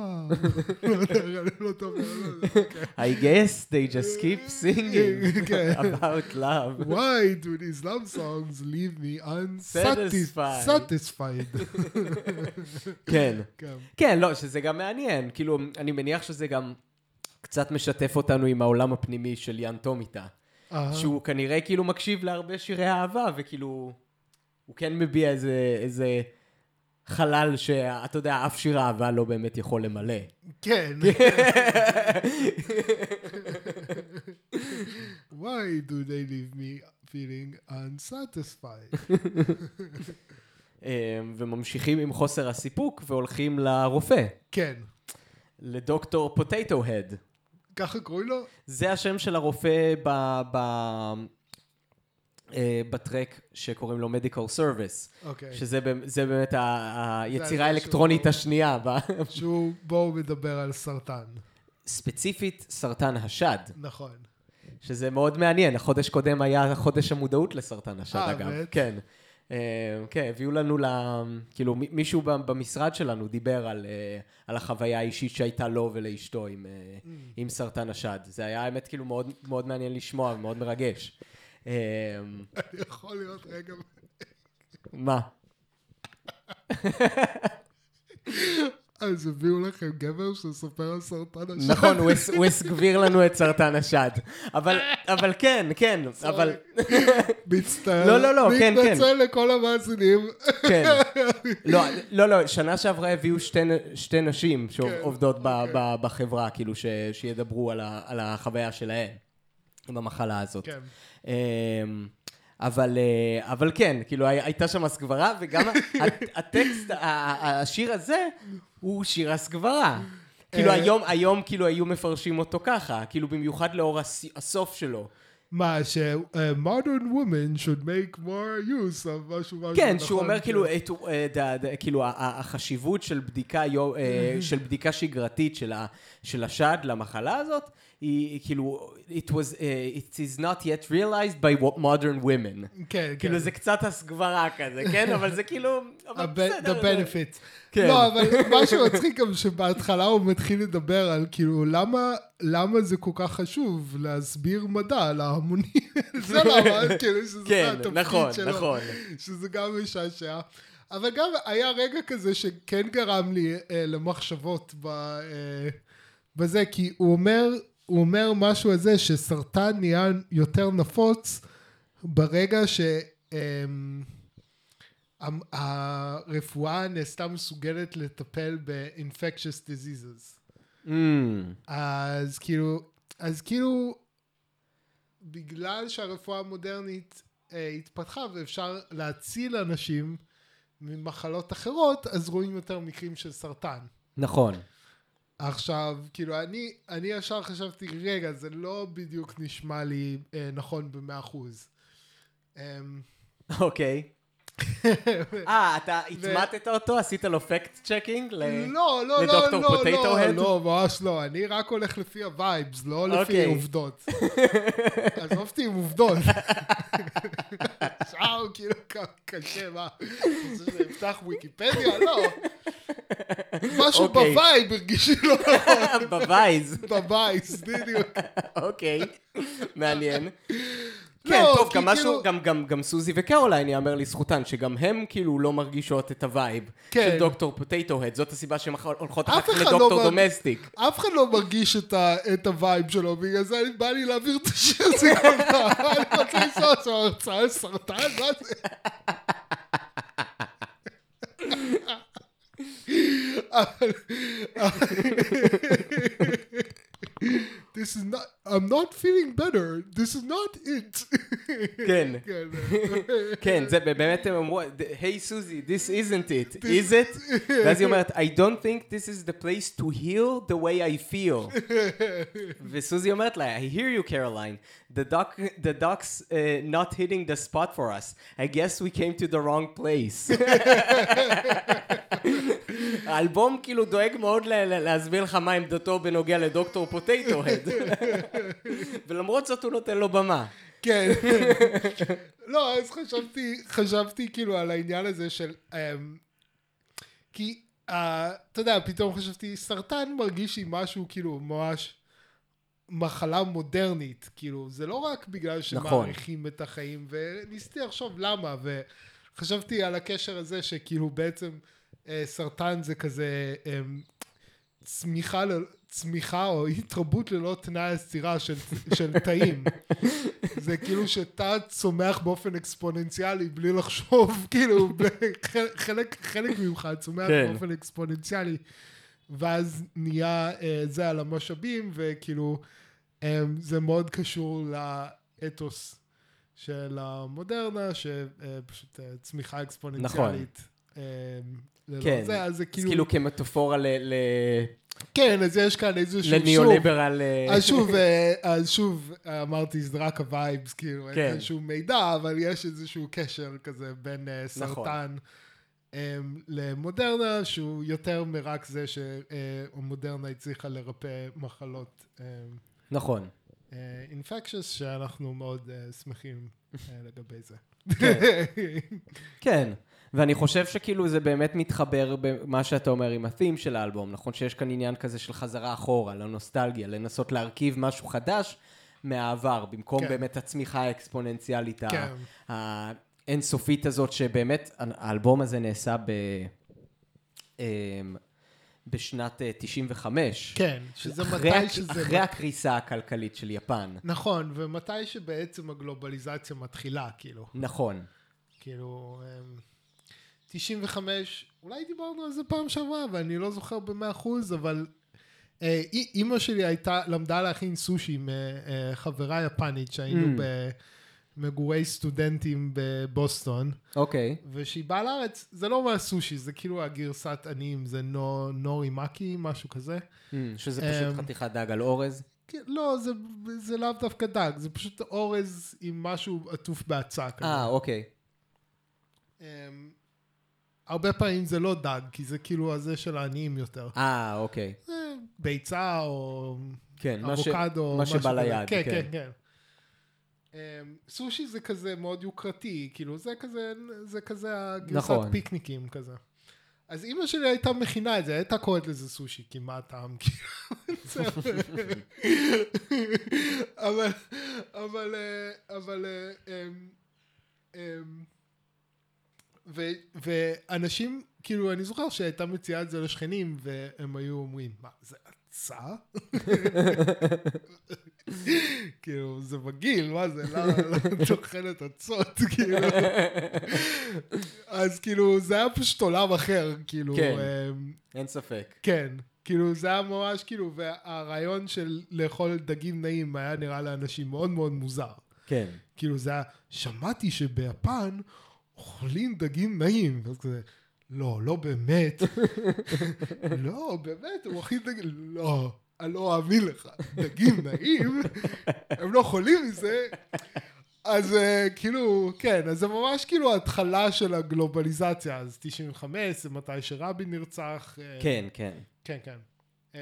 לא טוב, לא יודע, אוקיי. I guess they just keep singing *laughs* כן. about love. Why do these love songs leave me Satisfied. unsatisfied? *laughs* כן. כן. כן, לא, שזה גם מעניין. כאילו, אני מניח שזה גם קצת משתף אותנו עם העולם הפנימי של יאן טומיטה. אהה. שהוא כנראה כאילו מקשיב להרבה שירי אהבה, וכאילו, הוא כן מביע איזה חלל שאתה יודע, אף שיר אהבה לא באמת יכול למלא. כן. *laughs* Why do they leave me feeling unsatisfied? אה, וממשיכים עם חוסר הסיפוק והולכים לרופא, כן. לדוקטור פוטטו הד. ככה קוראים לו? זה השם של הרופא ב... ב... אה, ב track שקוראים לו Medical Service, אוקיי. שזה באמת- זה באמת ה- היצירה שהוא- האלקטרונית השנייה, ב- שהוא, בו הוא מדבר על סרטן. ספציפית סרטן השד, נכון. שזה מאוד מעניין, החודש קודם היה חודש המודעות לסרטן השד אה, אגב, באמת? כן. אה, כן, הביאו לנו, ל... כאילו מישהו במשרד שלנו דיבר על, על החוויה האישית שהייתה לו ולאשתו עם, Mm. עם סרטן השד. זה היה האמת כאילו מאוד, מאוד מעניין לשמוע ומאוד מרגש. אה, אני יכול להיות רגע... מה? אז הביאו לכם גבר שמספר על סרטן השד. נכון, הוא הס- הוא הסגביר לנו את סרטן השד. אבל, כן, כן, אבל... מצטער. לא, לא, לא, כן, כן. מתנצל לכל המאזינים. כן. *laughs* לא, לא, לא, שנה שעברה הביאו שתי, נשים שעובדות ב, אוקיי. בחברה, כאילו, שידברו על, החוויה שלהן עם המחלה הזאת. כן. אמ, אבל, אה, אבל כן, כאילו הי- הייתה שם הסגברה, וגם *laughs* הטקסט, השיר הזה, הוא שיר הסגברה. כאילו אה. היום, היום כאילו היו מפרשים אותו ככה, כאילו במיוחד לאור הס- הסוף שלו. מה, ש- uh, modern women should make more use of משהו משהו. כן, נכון, שהוא אומר כן. כאילו, את- אה, כאילו החשיבות של בדיקה, אה, של בדיקה שגרתית של ה- של השד למחלה הזאת, היא כאילו, it was, אה, it is not yet realized by modern women. כן, כן. כאילו זה קצת הסגברה כזה, כן? אבל זה כאילו, אבל *laughs* בסדר. the benefit. כן. לא, אבל משהו מצחיק גם שבהתחלה הוא מתחיל לדבר על כאילו למה, למה זה כל כך חשוב להסביר מדע להמונים. *laughs* זה למה, *laughs* כאילו שזה כן, התפקיד נכון, שלו. נכון. שזה גם משעשע. אבל גם היה רגע כזה שכן גרם לי אה, למחשבות ב, אה, בזה, כי הוא אומר, הוא אומר משהו על זה שסרטן נהיה יותר נפוץ ברגע ש... אה, המ- הרפואה נעשתה מסוגלת לטפל ב-infectious diseases. Mm, אז כאילו, אז כאילו, בגלל שהרפואה המודרנית אה, התפתחה ואפשר להציל אנשים ממחלות אחרות, אז רואים יותר מקרים של סרטן. נכון. עכשיו, כאילו, אני, אני ישר חשבתי, רגע, זה לא בדיוק נשמע לי אה, נכון במאה אחוז. אמ, אוקיי. *laughs* אה, אתה אימתת אותו? עשית לו fact checking? לא, לא, לא, לא, לא, הד? לא, ממש לא, אני רק הולך לפי ה vibes, לא לפי אוקיי. עובדות. *laughs* עזוב אותי עם עובדות. שאו, כאילו, קשה, מה? רוצה שנפתח ויקיפדיה? לא. משהו אוקיי. ב vibe הרגיש לי לא נכון. *laughs* ב vibes. ב vibes, בדיוק. אוקיי, מעניין. לא, כן, טוב, כי גם משהו, כאילו- גם, גם, גם סוזי וקרוליין יאמר לזכותן, שגם הם כאילו לא מרגישות את ה vibe כן. של דוקטור Potato Head, זאת הסיבה שהן הולכות אחר כך לא לדוקטור מרג- דומסטיק. אף אחד לא מרגיש את ה- את ה vibe שלו, בגלל זה אני- בא לי להעביר את השיר הזה. *laughs* אני רוצה לשמוע שם הרצאה על סרטן, מה זה? אבל- This is not, I'm not feeling better, this is not it. כן. כן. *laughs* כן, זה באמת הם אמרו, היי סוזי, this isn't it, is it? ואז היא אומרת, I don't think this is the place to heal the way I feel. וסוזי אומרת לה, I hear you, Caroline. The, doc, the doc's uh, not hitting the spot for us. I guess we came to the wrong place. *laughs* *laughs* האלבום כאילו דואג מאוד להסביר לך מה עמדתו בנוגע לדוקטור פוטטו הד. *laughs* ולמרות זאת הוא נותן לו במה. כן. *laughs* לא, אז חשבתי, חשבתי כאילו על העניין הזה של... אמ, כי, אה, אתה יודע, פתאום חשבתי, סרטן מרגיש לי משהו כאילו ממש מחלה מודרנית, כאילו, זה לא רק בגלל נכון. שמעריכים את החיים, וניסיתי לחשוב למה, וחשבתי על הקשר הזה שכאילו בעצם סרטן זה כזה אמ, צמיחה, צמיחה או התרבות ללא תנאי עצירה של, של תאים. זה כאילו שתא צומח באופן אקספוננציאלי בלי לחשוב, *laughs* כאילו חלק, חלק, ממך צומח כן. באופן אקספוננציאלי, ואז נהיה אה, זה על המשאבים, וכאילו אה, זה מאוד קשור לאתוס של המודרנה, שפשוט צמיחה אקספוננציאלית. אה, ללא כן. זה, אז זה אז כאילו, כאילו כמטאפורה ל- ל- כן, אז יש כאן איזשהו, שוב, לניאו-ליברל... אה, אז שוב, *laughs* אה, אז שוב, אמרתי, זה רק ה vibes, כאילו, אין כן. כאן שום מידע, אבל יש איזשהו קשר כזה בין אה, נכון. סרטן אה, למודרנה, שהוא יותר מרק זה שהמודרנה הצליחה לרפא מחלות נכון. infectious, שאנחנו מאוד שמחים לגבי זה. כן. *laughs* ואני חושב שכאילו זה באמת מתחבר במה שאתה אומר עם ה-theme של האלבום, נכון? שיש כאן עניין כזה של חזרה אחורה, לנוסטלגיה, לנסות להרכיב משהו חדש מהעבר, במקום כן. באמת הצמיחה האקספוננציאלית כן. האינסופית הזאת, שבאמת האלבום הזה נעשה ב... אמ, בשנת אה, 95. כן, שזה אחרי, מתי שזה... אחרי הקריסה הכלכלית של יפן. נכון, ומתי שבעצם הגלובליזציה מתחילה, כאילו. נכון. כאילו, אמ, 95, אולי דיברנו על זה פעם שעברה, ואני לא זוכר במאה אחוז, אבל אה, אי- אימא שלי הייתה, למדה להכין סושי עם אה, אה, חברה יפנית, שהיינו Mm. במגורי סטודנטים בבוסטון, אוקיי. וכשהיא באה לארץ, זה לא מהסושי, זה כאילו הגרסת עניים, זה נו, נורי מקי, משהו כזה. Mm, שזה פשוט אמ, חתיכת דג על אורז. כן, לא, זה, זה לאו דווקא דג, זה פשוט אורז עם משהו עטוף בהצעה. אה, אוקיי. אמ, הרבה פעמים זה לא דג, כי זה כאילו הזה של העניים יותר. אה, אוקיי. זה ביצה או כן, מה ש- אבוקדו. מה שבא. ליד, כן, כן. כן, כן. אמ, סושי זה כזה מאוד יוקרתי, כאילו זה כזה, זה כזה הגרסת נכון. פיקניקים כזה. אז אימא שלי הייתה מכינה את זה, הייתה קוראת לזה סושי, כי מה הטעם, *laughs* כאילו. אבל, אבל, אה, אבל, אה, אמ, אמ, ו- ואנשים, כאילו, אני זוכר שהייתה מציעה את זה לשכנים, והם היו אומרים, מה, זה אצה? *laughs* כאילו, זה מגעיל, מה זה, למה אוכלת אצות, *laughs* כאילו? אז כאילו, זה היה פשוט עולם אחר, כאילו, כן. אמ, אין ספק. כן, כאילו זה היה ממש כאילו, והרעיון של לאכול דגים נעים היה נראה לאנשים מאוד מאוד מוזר. כן. כאילו זה היה, שמעתי שביפן אוכלים דגים נעים. אז כזה, לא, לא באמת. *laughs* לא, באמת, הם אוכלים דגים, לא, אני לא אאמין לך. דגים נעים, הם לא חולים מזה. אז uh, כאילו, כן, אז זה ממש כאילו ההתחלה של הגלובליזציה. אז 95, זה מתי שרבין נרצח. כן, כן. כן, כן. אמ,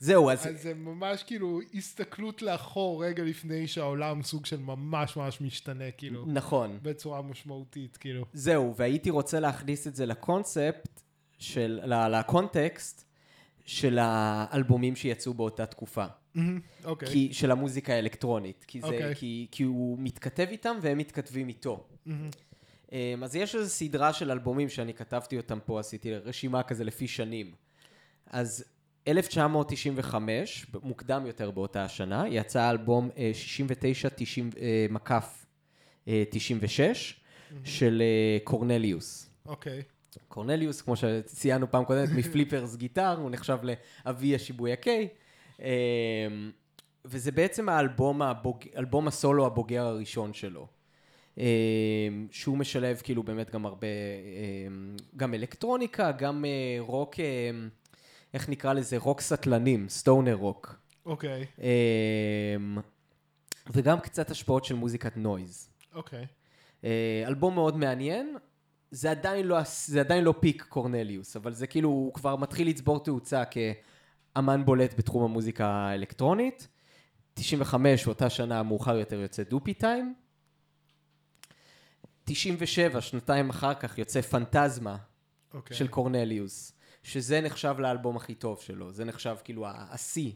זהו, אז... אז זה ממש כאילו הסתכלות לאחור רגע לפני שהעולם סוג של ממש ממש משתנה, כאילו, נכון. בצורה משמעותית, כאילו. זהו, והייתי רוצה להכניס את זה לקונספט, של, לקונטקסט של האלבומים שיצאו באותה תקופה. אוקיי. כי, של המוזיקה האלקטרונית. כי, זה, אוקיי. כי, כי הוא מתכתב איתם והם מתכתבים איתו. אמ, אז יש איזו סדרה של אלבומים שאני כתבתי אותם פה, עשיתי רשימה כזה לפי שנים. אז 1995, מוקדם יותר באותה השנה, יצא אלבום אה, 69 90, אה, מקף אה, 96 של אה, קורנליוס. אוקיי. קורנליוס, כמו שציינו פעם קודמת, מפליפרס גיטר, הוא נחשב לאבי השיבוי הקיי. אמ, וזה בעצם האלבום הבוג... אלבום הסולו הבוגר הראשון שלו. אמ, שהוא משלב כאילו באמת גם הרבה, אמ, גם אלקטרוניקה, גם אה, רוק, איך נקרא לזה? רוק סטלנים, stoner rock. אוקיי. אמ, וגם קצת השפעות של מוזיקת noise. אוקיי. אה, אלבום מאוד מעניין, זה עדיין לא, זה עדיין לא peak קורנליוס, אבל זה כאילו, הוא כבר מתחיל לצבור תאוצה כאמן בולט בתחום המוזיקה האלקטרונית. 95, אותה שנה מאוחר יותר יוצא דופי טיים. 97, שנתיים אחר כך, יוצא פנטזמה אוקיי. של קורנליוס, שזה נחשב לאלבום הכי טוב שלו, זה נחשב כאילו השיא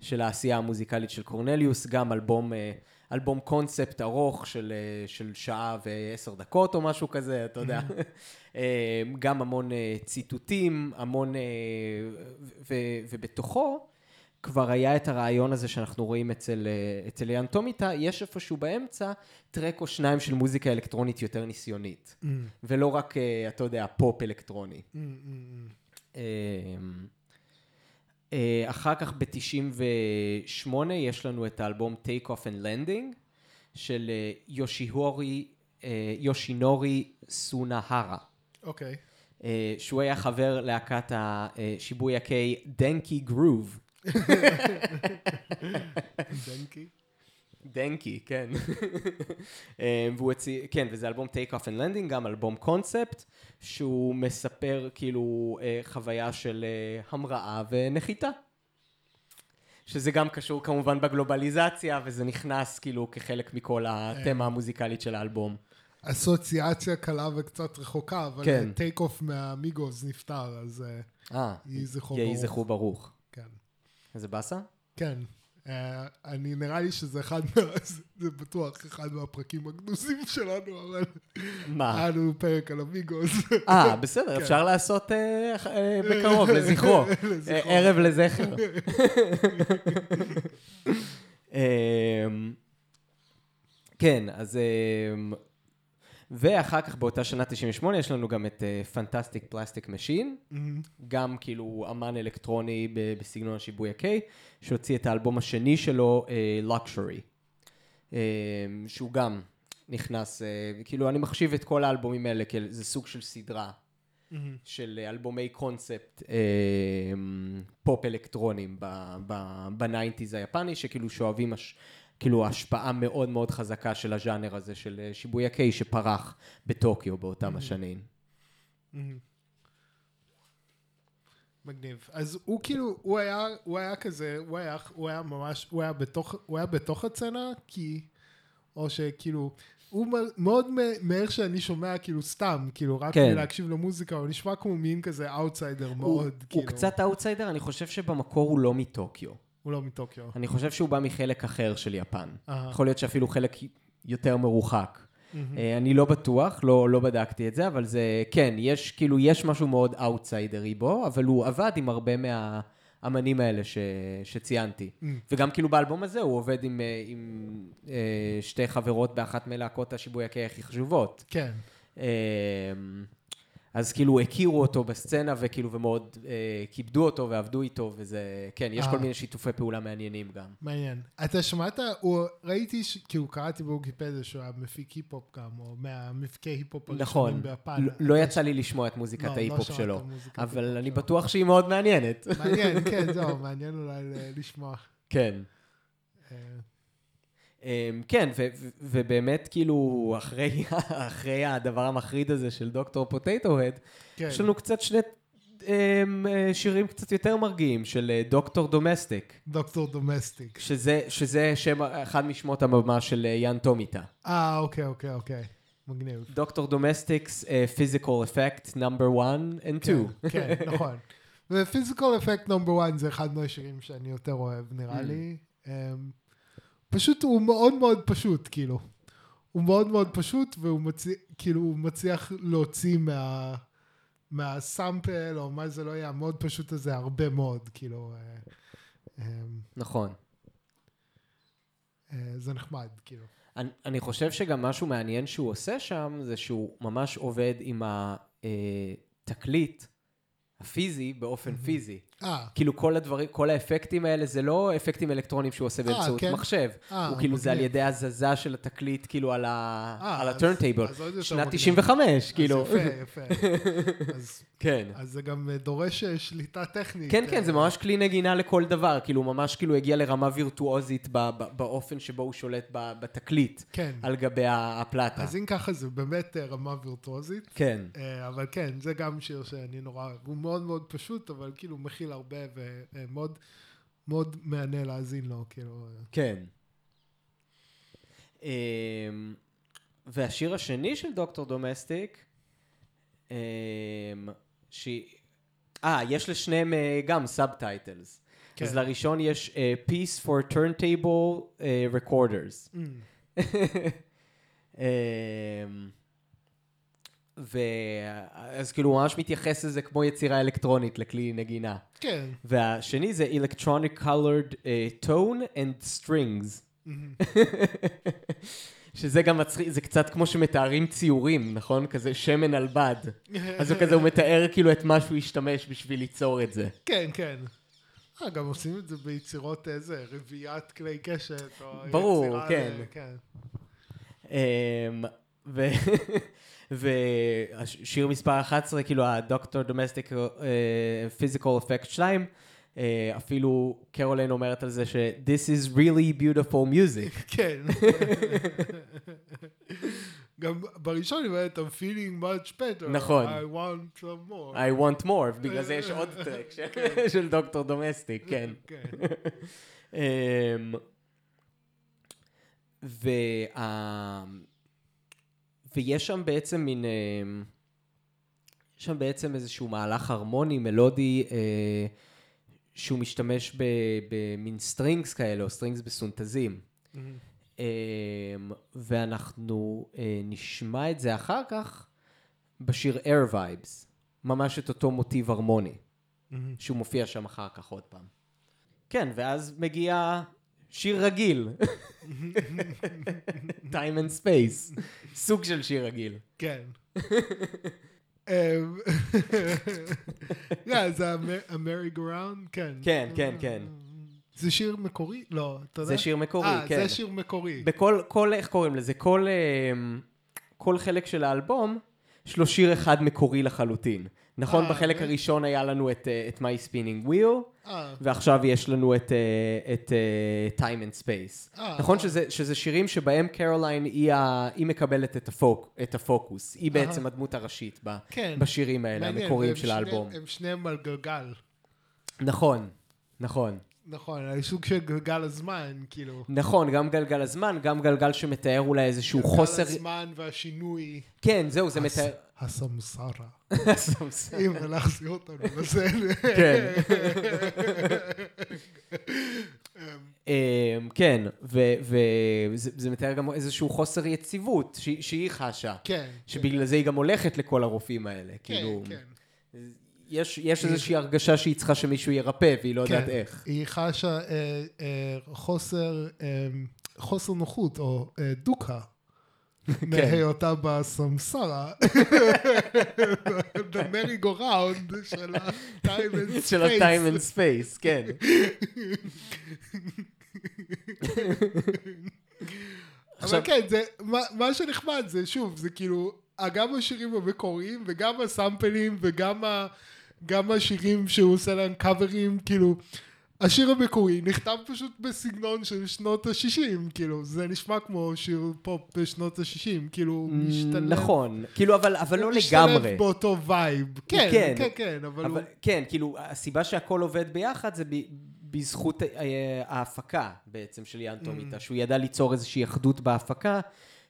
של העשייה המוזיקלית של קורנליוס, גם אלבום, אה, אלבום קונספט ארוך של, אה, של שעה ועשר דקות או משהו כזה, אתה יודע. *laughs* אה, גם המון ציטוטים, המון, אה, ו- ובתוכו כבר היה את הרעיון הזה שאנחנו רואים אצל, אצל ליאן טומיטה, יש איפשהו באמצע טרק או שניים של מוזיקה אלקטרונית יותר ניסיונית. Mm, ולא רק, אתה יודע, פופ אלקטרוני. mm, mm, mm. אה, אה, אחר כך ב-98 יש לנו את האלבום Take Off and Landing של אה, יושיהורי, אה, יושינורי סונהרה, אוקיי. אה, שהוא היה חבר להקת השיבוי הקיי *laughs* דנקי גרוב. דנקי. דנקי, כן. *laughs* אה, והוא הציע, כן, וזה אלבום Take Off and Landing, גם אלבום קונספט, שהוא מספר כאילו אה, חוויה של אה, המראה ונחיתה. שזה גם קשור כמובן בגלובליזציה, וזה נכנס כאילו כחלק מכל התמה המוזיקלית של האלבום. אסוציאציה קלה וקצת רחוקה, אבל כן. טייק אוף מהמיגוס נפטר, אז אה, יהי זכרו יהי ברוך. זכרו ברוך. כן. איזה באסה? כן. אה, אני נראה לי שזה אחד מה... *laughs* זה בטוח אחד מהפרקים הגנוזים שלנו, אבל מה? היה לנו פרק על המיגוס. אה, בסדר, כן. אפשר לעשות אה, אה, בקרוב, לזכרו. *laughs* לזכרו. ערב לזכר. *laughs* אמ, כן, אז... ואחר כך באותה שנה 98 יש לנו גם את Fantastic Plastic Machine. גם כאילו אמן אלקטרוני ב- בסגנון השיבויה-קיי, שהוציא את האלבום השני שלו, Luxury, שהוא גם נכנס, אה, כאילו אני מחשיב את כל האלבומים האלה כאיזה סוג של סדרה של אלבומי קונספט אה, פופ אלקטרונים ב nineties היפני, שכאילו שואבים הש, כאילו השפעה מאוד מאוד חזקה של הז'אנר הזה של אה, שיבויה-קיי שפרח בטוקיו באותם השנים. מגניב. אז הוא כאילו, הוא היה, הוא היה כזה, הוא היה, הוא היה ממש, הוא היה בתוך, הוא היה בתוך הסצנה, כי, או שכאילו, הוא מאוד מאיך שאני שומע, כאילו סתם, כאילו רק כן. להקשיב למוזיקה, הוא נשמע כמו מין כזה אאוטסיידר מאוד, הוא, כאילו. הוא קצת אאוטסיידר, אני חושב שבמקור הוא לא מטוקיו. הוא לא מטוקיו. אני חושב שהוא בא מחלק אחר של יפן. Uh-huh. יכול להיות שאפילו חלק יותר מרוחק. Mm-hmm. אני לא בטוח, לא, לא בדקתי את זה, אבל זה, כן, יש, כאילו, יש משהו מאוד אאוטסיידרי בו, אבל הוא עבד עם הרבה מהאמנים האלה ש, שציינתי. Mm. וגם כאילו באלבום הזה הוא עובד עם, אה, עם אה, שתי חברות באחת מלהקות השיבויה קיי הכי חשובות. כן. אז כאילו הכירו אותו בסצנה וכאילו ומאוד אה, כיבדו אותו ועבדו איתו וזה, כן, יש אה, כל אה. מיני שיתופי פעולה מעניינים גם. מעניין. אתה שמעת, הוא, ראיתי, ש, כאילו קראתי בוויקיפדיה שהוא היה מפיק היפ-הופ גם, או מהמפיקי היפ-הופ הראשונים נכון. ביפן. לא, לא יצא לי לשמוע את מוזיקת לא, לא ההיפ-הופ לא שלו, אבל אני שלו. בטוח שהיא מאוד מעניינת. מעניין, כן, זהו, מעניין אולי לשמוע. כן. אמ, כן, ובאמת כאילו אחרי, *laughs* אחרי הדבר המחריד הזה של Doctor Potato-Head, כן. יש לנו קצת שני אמ, שירים קצת יותר מרגיעים של אה, דוקטור דומסטיק. דוקטור דומסטיק. שזה, שזה שם, אחד משמות הבמה של אה, יאן טומיטה. אה, אוקיי, אוקיי, אוקיי. מגניב. Doctor Domestic's, Physical Effect, number 1 and 2. כן, כן, *laughs* נכון. ו Physical Effect number 1 זה אחד מהשירים שאני יותר אוהב, נראה mm. לי. פשוט הוא מאוד מאוד פשוט, כאילו. הוא מאוד מאוד פשוט, והוא מצליח, כאילו, הוא מצליח להוציא מה... מהסאמפל, או מה זה לא יהיה, המאוד פשוט הזה, הרבה מאוד, כאילו... אה, אה, נכון. אה, זה נחמד, כאילו. אני, אני חושב שגם משהו מעניין שהוא עושה שם, זה שהוא ממש עובד עם התקליט הפיזי באופן פיזי. אה. כאילו כל הדברים, כל האפקטים האלה, זה לא אפקטים אלקטרוניים שהוא עושה באמצעות כן? מחשב. 아, הוא כאילו, זה על ידי הזזה של התקליט, כאילו, על הטרנטייבל. שנת 95, כאילו. אז יפה, יפה. *laughs* אז, כן. אז זה גם דורש שליטה טכנית. כן, כן, זה ממש כלי נגינה לכל דבר. כאילו, ממש כאילו הגיע לרמה וירטואוזית באופן שבו הוא שולט בתקליט. כן. על גבי הפלטה. אז אם ככה, זה באמת רמה וירטואוזית. כן. אבל כן, זה גם שיר שאני נורא, הוא מאוד מאוד פשוט, אבל כאילו מכיל מכיל הרבה ומאוד מאוד מהנה להאזין לו, כאילו. כן. אמ, והשיר השני של Doctor Domestic, אמ, שהיא... אה, יש לשניהם אה, גם subtitles. כן. אז לראשון יש uh, Peace for Turntable uh, Recorders. Mm. um, *laughs* ואז כאילו הוא ממש מתייחס לזה כמו יצירה אלקטרונית לכלי נגינה. כן. והשני זה Electronic Colored uh, Tone and Strings. *laughs* שזה גם מצחיק, זה קצת כמו שמתארים ציורים, נכון? כזה שמן על בד. *laughs* אז הוא כזה, הוא מתאר כאילו את מה שהוא השתמש בשביל ליצור את זה. כן, כן. אה, גם עושים את זה ביצירות איזה, רביעיית כלי קשת, או ברור, יצירה... כן. כן. Um, *laughs* ושיר מספר 11, כאילו הדוקטור דומסטיק פיזיקל אפקט 2, אפילו קרוליין אומרת על זה ש- This is really beautiful music. *laughs* כן. גם בראשון היא אומרת, I'm feeling much better. נכון. I want more. I want more, בגלל זה יש עוד track *laughs* כן. של Doctor Domestic, כן. כן. אמ, וה... ויש שם בעצם מין, אה, יש שם בעצם איזשהו מהלך הרמוני, מלודי, אה, שהוא משתמש במין strings כאלה, או strings בסינטזים. Mm-hmm. אה, ואנחנו נשמע את זה אחר כך בשיר Air Vibes, ממש את אותו מוטיב הרמוני, mm-hmm. שהוא מופיע שם אחר כך עוד פעם. כן, ואז מגיע שיר רגיל. time and space. סוג של שיר רגיל. כן. אמ, זה ה Merry Go Round? כן. כן, כן, כן. זה שיר מקורי? לא, אתה יודע? זה שיר מקורי, כן. אה, זה שיר מקורי. בכל, כל, איך קוראים לזה? כל, אמ, כל חלק של האלבום, יש לו שיר אחד מקורי לחלוטין. נכון, אה, בחלק ו- הראשון היה לנו את, אה, את My Spinning Wheel, אה, ועכשיו יש לנו את, אה, את אה, Time and Space. אה, נכון אה. שזה, שזה שירים שבהם קרוליין היא, ה, היא מקבלת את, הפוק, את הפוקוס. היא. בעצם הדמות הראשית ב, כן. בשירים האלה, מעניין, המקוריים של שני- האלבום. הם שניהם על גלגל. נכון, נכון. נכון, סוג של גלגל הזמן, כאילו. נכון, גם גלגל הזמן, גם גלגל שמתאר אולי איזשהו חוסר... גלגל הזמן והשינוי. כן, זהו, זה מתאר... הסמסרה. סמסר. אם להחזיר אותנו לזה. כן. אמ, כן, וזה זה מתאר גם איזשהו חוסר יציבות שהיא- חשה. כן. שבגלל זה היא גם הולכת לכל הרופאים האלה. כן, כאילו, כן. יש, יש איזושהי הרגשה שהיא צריכה שמישהו ירפא, והיא לא יודעת כן. איך. היא חשה אה, אה, חוסר, אה, חוסר נוחות או אה, דוקה. *laughs* כן. מהיותה בסמסרה, the merry go round של ה-time and *laughs* של ה-time and space. space, כן. *laughs* אבל כן, זה, מה, מה שנחמד זה, שוב, זה כאילו, גם השירים המקוריים וגם הסאמפלים וגם ה, גם השירים שהוא עושה להם קאברים, כאילו, השיר המקורי נכתב פשוט בסגנון של שנות ה-60, כאילו, זה נשמע כמו שיר פופ בשנות ה-60, כאילו, הוא משתלב. נכון, כאילו, אבל, אבל לא הוא לגמרי. משתלב באותו vibe. כן, כן. כן, כן, אבל, אבל הוא... כן, כאילו, הסיבה שהכל עובד ביחד זה ב, בזכות אה, ההפקה בעצם של יאן טומיטה, שהוא ידע ליצור איזושהי אחדות בהפקה,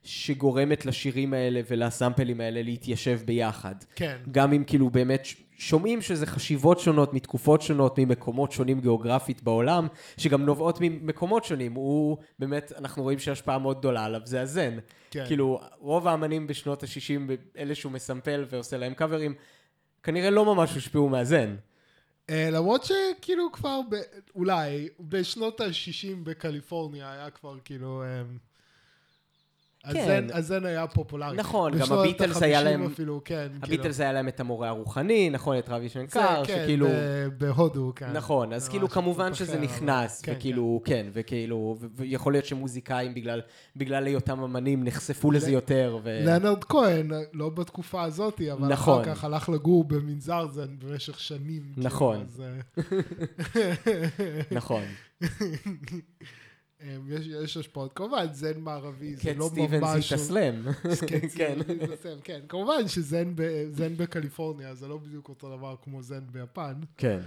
שגורמת לשירים האלה ולסאמפלים האלה להתיישב ביחד. כן. גם אם כאילו באמת שומעים שזה חשיבות שונות מתקופות שונות, ממקומות שונים גיאוגרפית בעולם, שגם נובעות ממקומות שונים. הוא באמת, אנחנו רואים שהשפעה מאוד גדולה עליו, זה הזן. כן. כאילו, רוב האמנים בשנות ה-60, אלה שהוא מסמפל ועושה להם קאברים, כנראה לא ממש הושפעו מהזן. אה, למרות שכאילו כבר, ב, אולי, בשנות ה-60 בקליפורניה היה כבר כאילו... אה, הזן, היה פופולרי. נכון, גם הביטלס היה ה-50 להם- אפילו, כן. הביטלס היה להם את המורה הרוחני, נכון, את רבי כאילו. שנקר, כן, שכאילו... בהודו, כן. נכון, אז כאילו כמובן שזה אחר, נכנס, כן, וכאילו, כן, וכאילו, ו- ויכול להיות שמוזיקאים בגלל, בגלל היותם אמנים נחשפו לזה יותר, ו... לנרד כהן, לא בתקופה הזאת, אבל נכון. אחר כך הלך לגור במנזרזן במשך שנים. כאילו, נכון. אז, אה, *laughs* נכון. *laughs* אה, יש, יש השפעות, כמובן, זן מערבי, זה קט לא סטיבנס ממש... התאסלם. *laughs* כן, *laughs* כן. כן. כן, כמובן שזן ב- זן בקליפורניה זה לא בדיוק אותו דבר כמו זן ביפן. כן.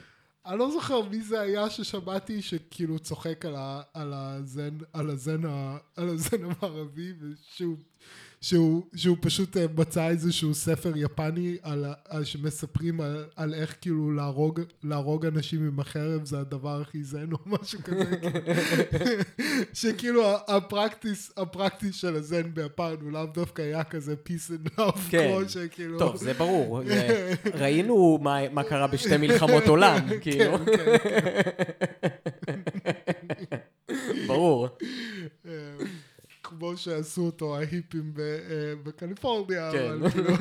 אני לא זוכר מי זה היה ששמעתי שכאילו צוחק על, ה, על הזן, על הזן, ה, על הזן המערבי, ושהוא, שהוא, שהוא פשוט אה, מצא איזשהו ספר יפני על, על שמספרים על, על איך כאילו להרוג, להרוג אנשים עם החרב זה הדבר הכי זן או משהו כזה. *laughs* שכאילו ה- הפרקטיס, הפרקטיס של הזן ביפן הוא לאו דווקא היה כזה peace and love, כן. כמו שכאילו... טוב, זה ברור. *laughs* ראינו מה- מה קרה בשתי מלחמות עולם, כאילו. כן, ברור. כמו שעשו אותו ההיפים אה, בקליפורניה, כן. כאילו...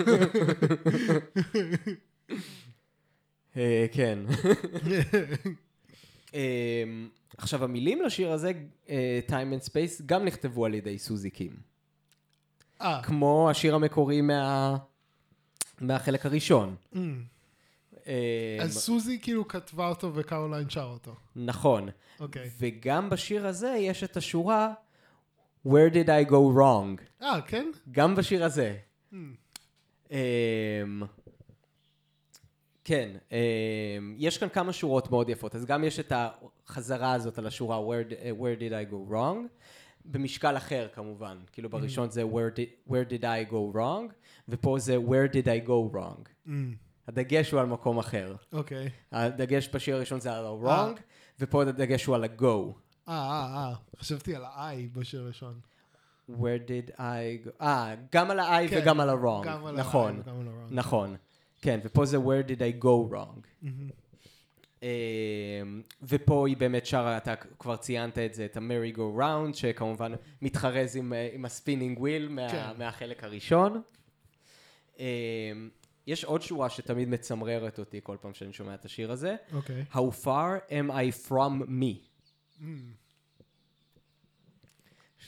*laughs* אה, כן. *laughs* אה, עכשיו, המילים לשיר הזה, אה, Time and Space, גם נכתבו על ידי סוזי קים. כמו השיר המקורי מה... מהחלק הראשון. אה, אז סוזי כאילו כתבה אותו וקרוליין שר אותו. נכון. אוקיי. וגם בשיר הזה יש את השורה Where did I go wrong? אה, כן? גם בשיר הזה. Hmm. אמ, כן, אמ, יש כאן כמה שורות מאוד יפות, אז גם יש את החזרה הזאת על השורה Where, did- where did I go wrong, במשקל אחר כמובן, כאילו בראשון זה where did, where did I go wrong, ופה זה Where did I go wrong. Hmm, הדגש הוא על מקום אחר. אוקיי. הדגש בשיר הראשון זה על ה-wrong, אה. ופה הדגש הוא על ה-go. אה, אה, אה. חשבתי על ה-I בשיר הראשון. Where did I go... אה, גם על ה-I כן, וגם על ה-wrong. גם על נכון, וגם על ה-wrong. נכון. כן, ופה זה Where did I go wrong. אמ, ופה היא באמת שרה, אתה כבר ציינת את זה, את ה-Merry Go Round, שכמובן מתחרז עם, אה, עם ה Spinning Wheel מה, כן. מהחלק הראשון. אמ, יש עוד שורה שתמיד מצמררת אותי כל פעם שאני שומע את השיר הזה. אוקיי. How far am I from me? Hmm.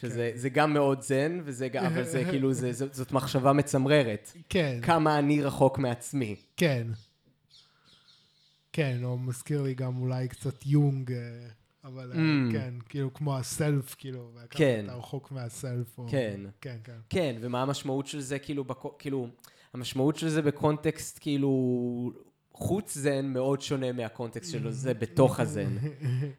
שזה זה גם מאוד זן, וזה, גם- אבל זה *laughs* כאילו, זה, זאת, זאת מחשבה מצמררת. כן, כמה אני רחוק מעצמי. כן. כן, או מזכיר לי גם אולי קצת יונג, אה, אבל אה, Mm. כן, כאילו כמו הסלף, כאילו, כן. אתה רחוק מהסלף. או- כן. כן, כן. כן, ומה המשמעות של זה, כאילו, בקו, כאילו, המשמעות של זה בקונטקסט, כאילו, חוץ זן מאוד שונה מהקונטקסט שלו, זה בתוך הזן.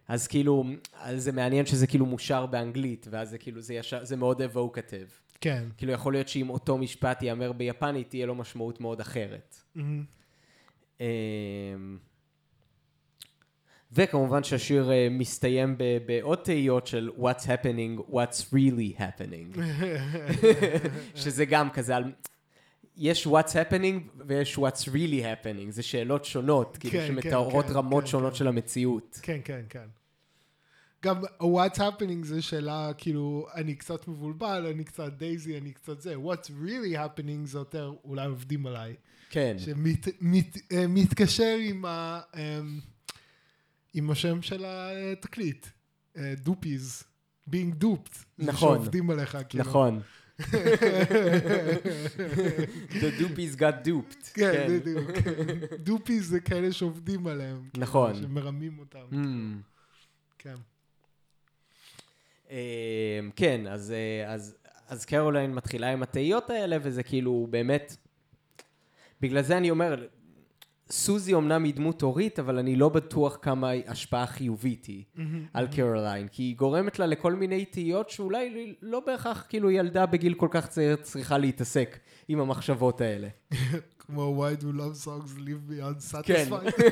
אז כאילו, אז זה מעניין שזה כאילו מושר באנגלית, ואז זה כאילו, זה, ישר, זה מאוד אבוקטיב. כן. כאילו, יכול להיות שאם אותו משפט ייאמר ביפנית, תהיה לו משמעות מאוד אחרת. מהמם. אמ, וכמובן שהשיר אה, מסתיים ב- בעוד תהיות של What's happening, What's really happening. *laughs* שזה גם כזה על... יש What's happening ויש What's really happening, זה שאלות שונות, כאילו כן, שמתארות כן, רמות כן, שונות כן. של המציאות. כן, כן, כן. גם what's happening זה שאלה, כאילו, אני קצת מבולבל, אני קצת דייזי, אני קצת זה. what's really happening זה יותר, אולי עובדים עליי. כן, שמתקשר עם, ה, אמ, עם השם של התקליט, אה, Doopees, being duped. נכון. שעובדים עליך, כאילו. נכון. The Doopees got duped. כן, בדיוק. Doopees זה כאלה שעובדים עליהם. כאילו, נכון. שמרמים אותם. Mm. כן. אמ, כן, אז, אה, אז, אז קרוליין מתחילה עם התהיות האלה, וזה כאילו באמת... בגלל זה אני אומר, סוזי אמנם היא דמות הורית, אבל אני לא בטוח כמה השפעה חיובית היא על קרוליין, כי היא גורמת לה לכל מיני תהיות שאולי לא בהכרח כאילו ילדה בגיל כל כך צעיר צריכה להתעסק עם המחשבות האלה. *laughs* כמו why do love songs leave me כן. unsatisfied.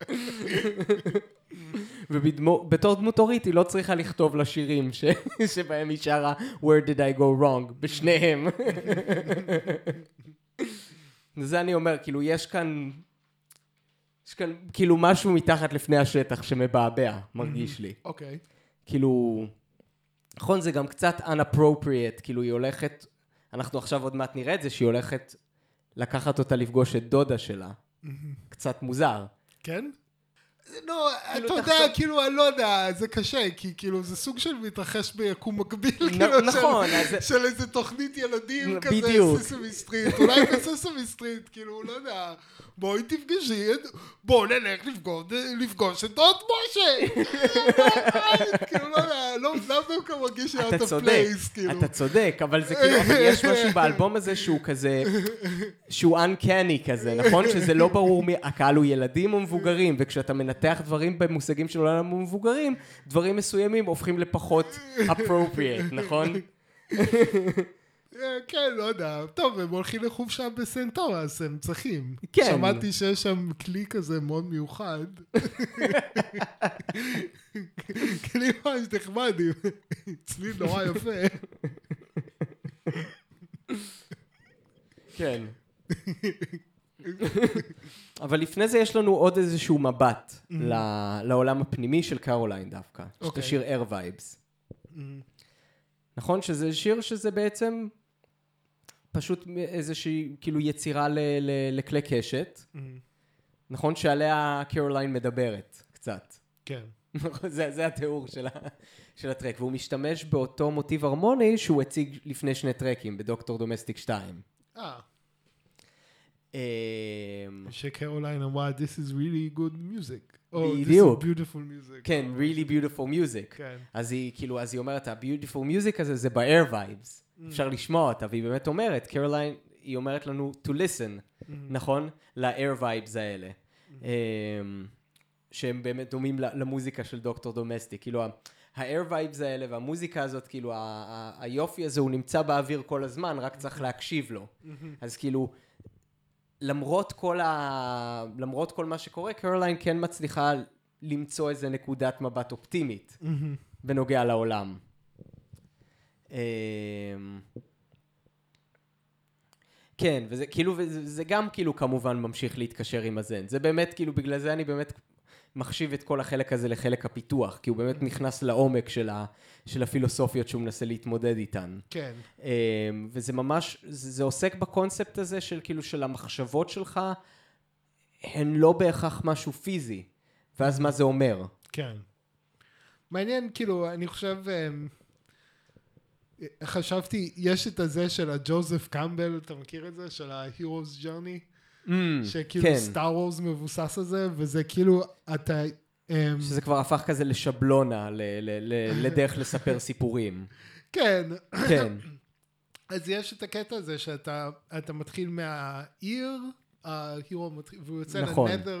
*laughs* ובתור דמות הורית היא לא צריכה לכתוב לה שירים ש... שבהם היא שרה Where did I go wrong, בשניהם. *laughs* זה אני אומר, כאילו יש כאן, יש כאן כאילו משהו מתחת לפני השטח שמבעבע, מרגיש לי. אוקיי. כאילו, נכון, זה גם קצת unappropriate, כאילו היא הולכת, אנחנו עכשיו עוד מעט נראה את זה, שהיא הולכת לקחת אותה לפגוש את דודה שלה. קצת מוזר. כן? לא, כאילו, אתה יודע, כאילו, אני לא יודע, זה קשה, כי כאילו, זה סוג של מתרחש ביקום מקביל, כאילו, נכון, של- איזה תוכנית ילדים כזה, בדיוק. Sesame Street, אולי ב Sesame Street, כאילו, לא יודע, בואי תפגשי, את- בואו נלך לפגוש- את דוד משה! *laughs* כאילו, לא יודע, לא- לאו דווקא מרגיש לי out אתה of צודק, place, כאילו. אתה צודק, אבל זה כאילו, יש משהו *laughs* באלבום הזה שהוא כזה, שהוא uncanny כזה, נכון? שזה לא ברור מי, הקהל הוא ילדים או מבוגרים, וכשאתה מנתח דברים במושגים של עולם המבוגרים, דברים מסוימים הופכים לפחות appropriate, *laughs* נכון? אה, כן, לא יודע. טוב, הם הולכים לחופשה בסנט תומאס, הם צריכים. כן. שמעתי שיש שם כלי כזה מאוד מיוחד. כלי ממש נחמד, צליל נורא יפה. כן. *laughs* אבל לפני זה יש לנו עוד איזשהו מבט ל- לעולם הפנימי של קרוליין דווקא. יש את. השיר Air Vibes. נכון? שזה שיר שזה בעצם פשוט איזושהי כאילו יצירה ל- ל- לכלי קשת. נכון? שעליה קרוליין מדברת קצת. כן. *laughs* זה, זה התיאור של, ה, של ה-track, והוא משתמש באותו מוטיב הרמוני שהוא הציג לפני שני טרקים, בדוקטור דומסטיק 2. אה, שקרוליין אמרה, this is really good music. או, בדיוק. this is beautiful music. כן, really beautiful music. כן. אז היא כאילו, אז היא אומרת, ה-beautiful music הזה זה ב-air vibes. אפשר לשמוע אותה, והיא באמת אומרת, קרוליין, היא אומרת לנו to listen, נכון? ל-air vibes האלה. אמ, שהם באמת דומים למוזיקה של דוקטור דומסטיק. כאילו, ה-air vibes האלה והמוזיקה הזאת, כאילו, היופי הזה הוא נמצא באוויר כל הזמן, רק צריך להקשיב לו. אז כאילו, למרות כל, ה... למרות כל מה שקורה, קרוליין כן מצליחה למצוא איזה נקודת מבט אופטימית בנוגע לעולם. אמ, כן, וזה כאילו, וזה, זה גם כאילו כמובן ממשיך להתקשר עם הזן. זה באמת, כאילו, בגלל זה אני באמת מחשיב את כל החלק הזה לחלק הפיתוח, כי הוא באמת נכנס לעומק של, ה, של הפילוסופיות שהוא מנסה להתמודד איתן. כן. אמ, וזה ממש, זה, זה עוסק בקונספט הזה של כאילו של המחשבות שלך, הן לא בהכרח משהו פיזי. ואז מה זה אומר? כן. מעניין, כאילו, אני חושב, אמ, חשבתי, יש את הזה של הג'וזף קמבל, אתה מכיר את זה? של ה-Heroes Journey? Mm, שכאילו כן, סטאר וורס מבוסס על זה, וזה כאילו, אתה... אמ, שזה כבר הפך כזה לשבלונה, ל- ל- ל- *laughs* לדרך לספר סיפורים. כן, כן, *coughs* אז יש את הקטע הזה שאתה אתה מתחיל מהעיר, ההירו מתחיל, והוא יוצא נכון. ל-nether,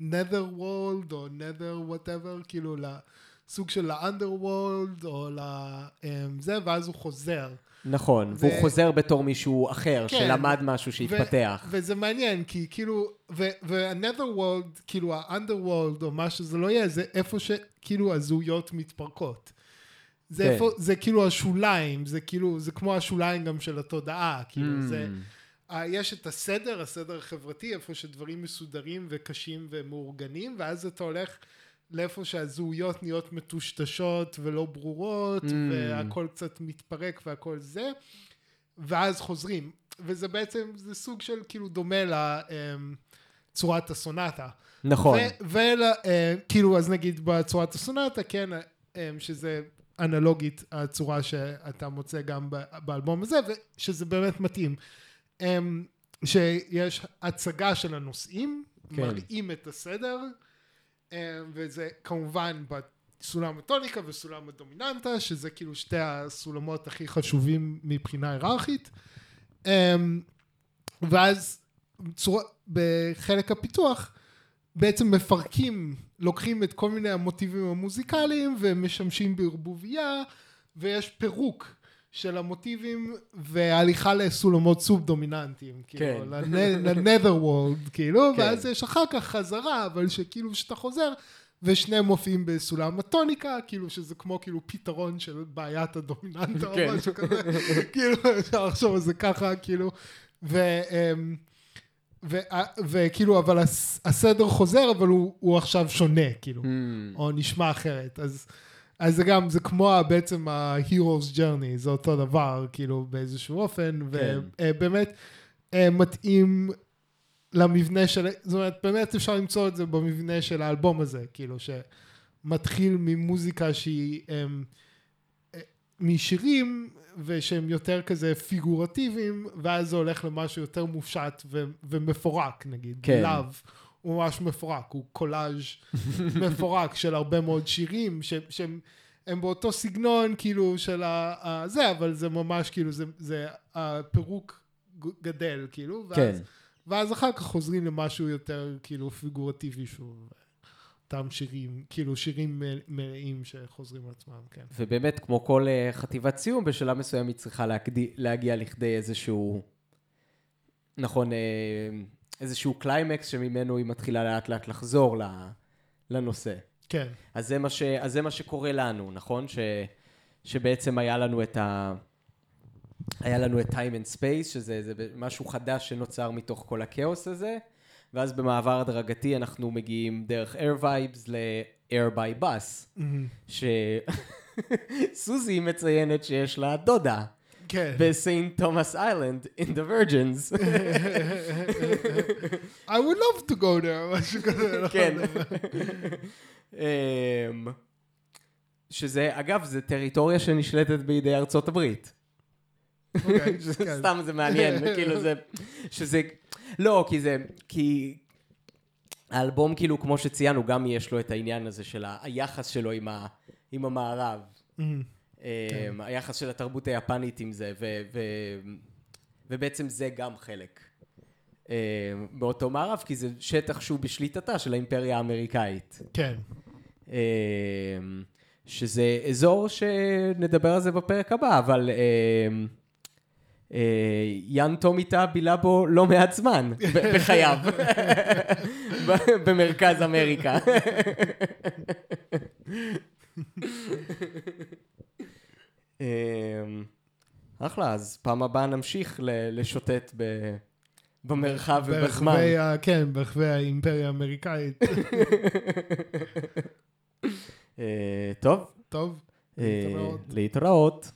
nether world, או nether whatever, כאילו לסוג של ה-underworld, או לזה, ואז הוא חוזר. נכון, ו- והוא חוזר בתור מישהו אחר, כן. שלמד משהו שהתפתח. ו- וזה מעניין, כי כאילו, והנדר וולד, כאילו וולד, או מה שזה לא יהיה, זה איפה שכאילו הזהויות מתפרקות. זה כן. איפה, זה כאילו השוליים, זה כאילו, זה כמו השוליים גם של התודעה, כאילו Mm. זה, אה, יש את הסדר, הסדר החברתי, איפה שדברים מסודרים וקשים ומאורגנים, ואז אתה הולך לאיפה שהזהויות נהיות מטושטשות ולא ברורות, Mm. והכל קצת מתפרק והכל זה, ואז חוזרים. וזה בעצם, זה סוג של כאילו דומה לצורת הסונטה. נכון, וכאילו, אז נגיד בצורת הסונטה, כן, אה, שזה אנלוגית הצורה שאתה מוצא גם באלבום הזה, ושזה באמת מתאים. אמ, שיש הצגה של הנושאים, כן. מראים את הסדר, אמ, וזה כמובן בסולם הטוניקה וסולם הדומיננטה, שזה כאילו שתי הסולמות הכי חשובים מבחינה היררכית. אמ, ואז בחלק הפיתוח בעצם מפרקים, לוקחים את כל מיני המוטיבים המוזיקליים ומשמשים בערבוביה ויש פירוק של המוטיבים והליכה לסולמות סוב דומיננטיים, כן. כאילו, לנת'ר וולד, כאילו, כן. ואז יש אחר כך חזרה, אבל שכאילו שאתה חוזר ושניהם מופיעים בסולם הטוניקה, כאילו שזה כמו כאילו פתרון של בעיית הדומיננטה כן. או משהו כזה, *laughs* כאילו אפשר לחשוב על זה ככה, כאילו, ו... אמ, וכאילו, אבל הס- הסדר חוזר, אבל הוא, הוא עכשיו שונה, כאילו, Mm, או נשמע אחרת. אז, אז זה גם, זה כמו בעצם ה-Hero's Journey, זה אותו דבר, כאילו, באיזשהו אופן, כן. ובאמת אה, מתאים למבנה של, זאת אומרת, באמת אפשר למצוא את זה במבנה של האלבום הזה, כאילו, שמתחיל ממוזיקה שהיא... אמ, אה, משירים ושהם יותר כזה פיגורטיביים ואז זה הולך למשהו יותר מופשט ו- ומפורק נגיד, כן. לאו הוא ממש מפורק, הוא קולאז' *laughs* מפורק של הרבה מאוד שירים ש- שהם הם באותו סגנון כאילו של ה- זה אבל זה ממש כאילו זה, זה הפירוק גדל כאילו ואז, כן. ואז אחר כך חוזרים למשהו יותר כאילו פיגורטיבי שוב אותם שירים כאילו שירים מלאים שחוזרים על עצמם כן. ובאמת, כמו כל אה, חטיבת סיום, בשלב מסוים היא צריכה להגדי, להגיע לכדי איזשהו, נכון, אה, איזשהו קליימקס שממנו היא מתחילה לאט לאט לחזור לנושא. כן. אז זה מה, ש, אז זה מה שקורה לנו, נכון? ש, שבעצם היה לנו את ה... היה לנו את time and space, שזה זה משהו חדש שנוצר מתוך כל הכאוס הזה, ואז במעבר הדרגתי אנחנו מגיעים דרך air vibes ל-air by bus, שסוזי *laughs* מציינת שיש לה דודה כן. בסיינט תומאס איילנד, in the Virgins. *laughs* I would love to go there, *laughs* משהו כזה. כן. *laughs* אמ, שזה, אגב, זה טריטוריה שנשלטת בידי ארצות הברית. אוקיי, כן. סתם זה מעניין, כאילו זה, שזה, לא, כי זה, כי האלבום כאילו, כמו שציינו, גם יש לו את העניין הזה של היחס שלו עם, ה, עם המערב. אמ, אמ, היחס של התרבות היפנית עם זה, ו, ו, ובעצם זה גם חלק אמ, באותו מערב, כי זה שטח שהוא בשליטתה של האימפריה האמריקאית. כן. אמ, שזה אזור שנדבר על זה בפרק הבא, אבל אה, יאן טומיטה בילה בו לא מעט זמן בחייו, במרכז אמריקה. *laughs* אמ, אחלה, אז פעם הבאה נמשיך לשוטט ב- במרחב ובזמן. ה- כן, ברחבי האימפריה האמריקאית. *laughs* אה, טוב, טוב, אה, להתראות. להתראות.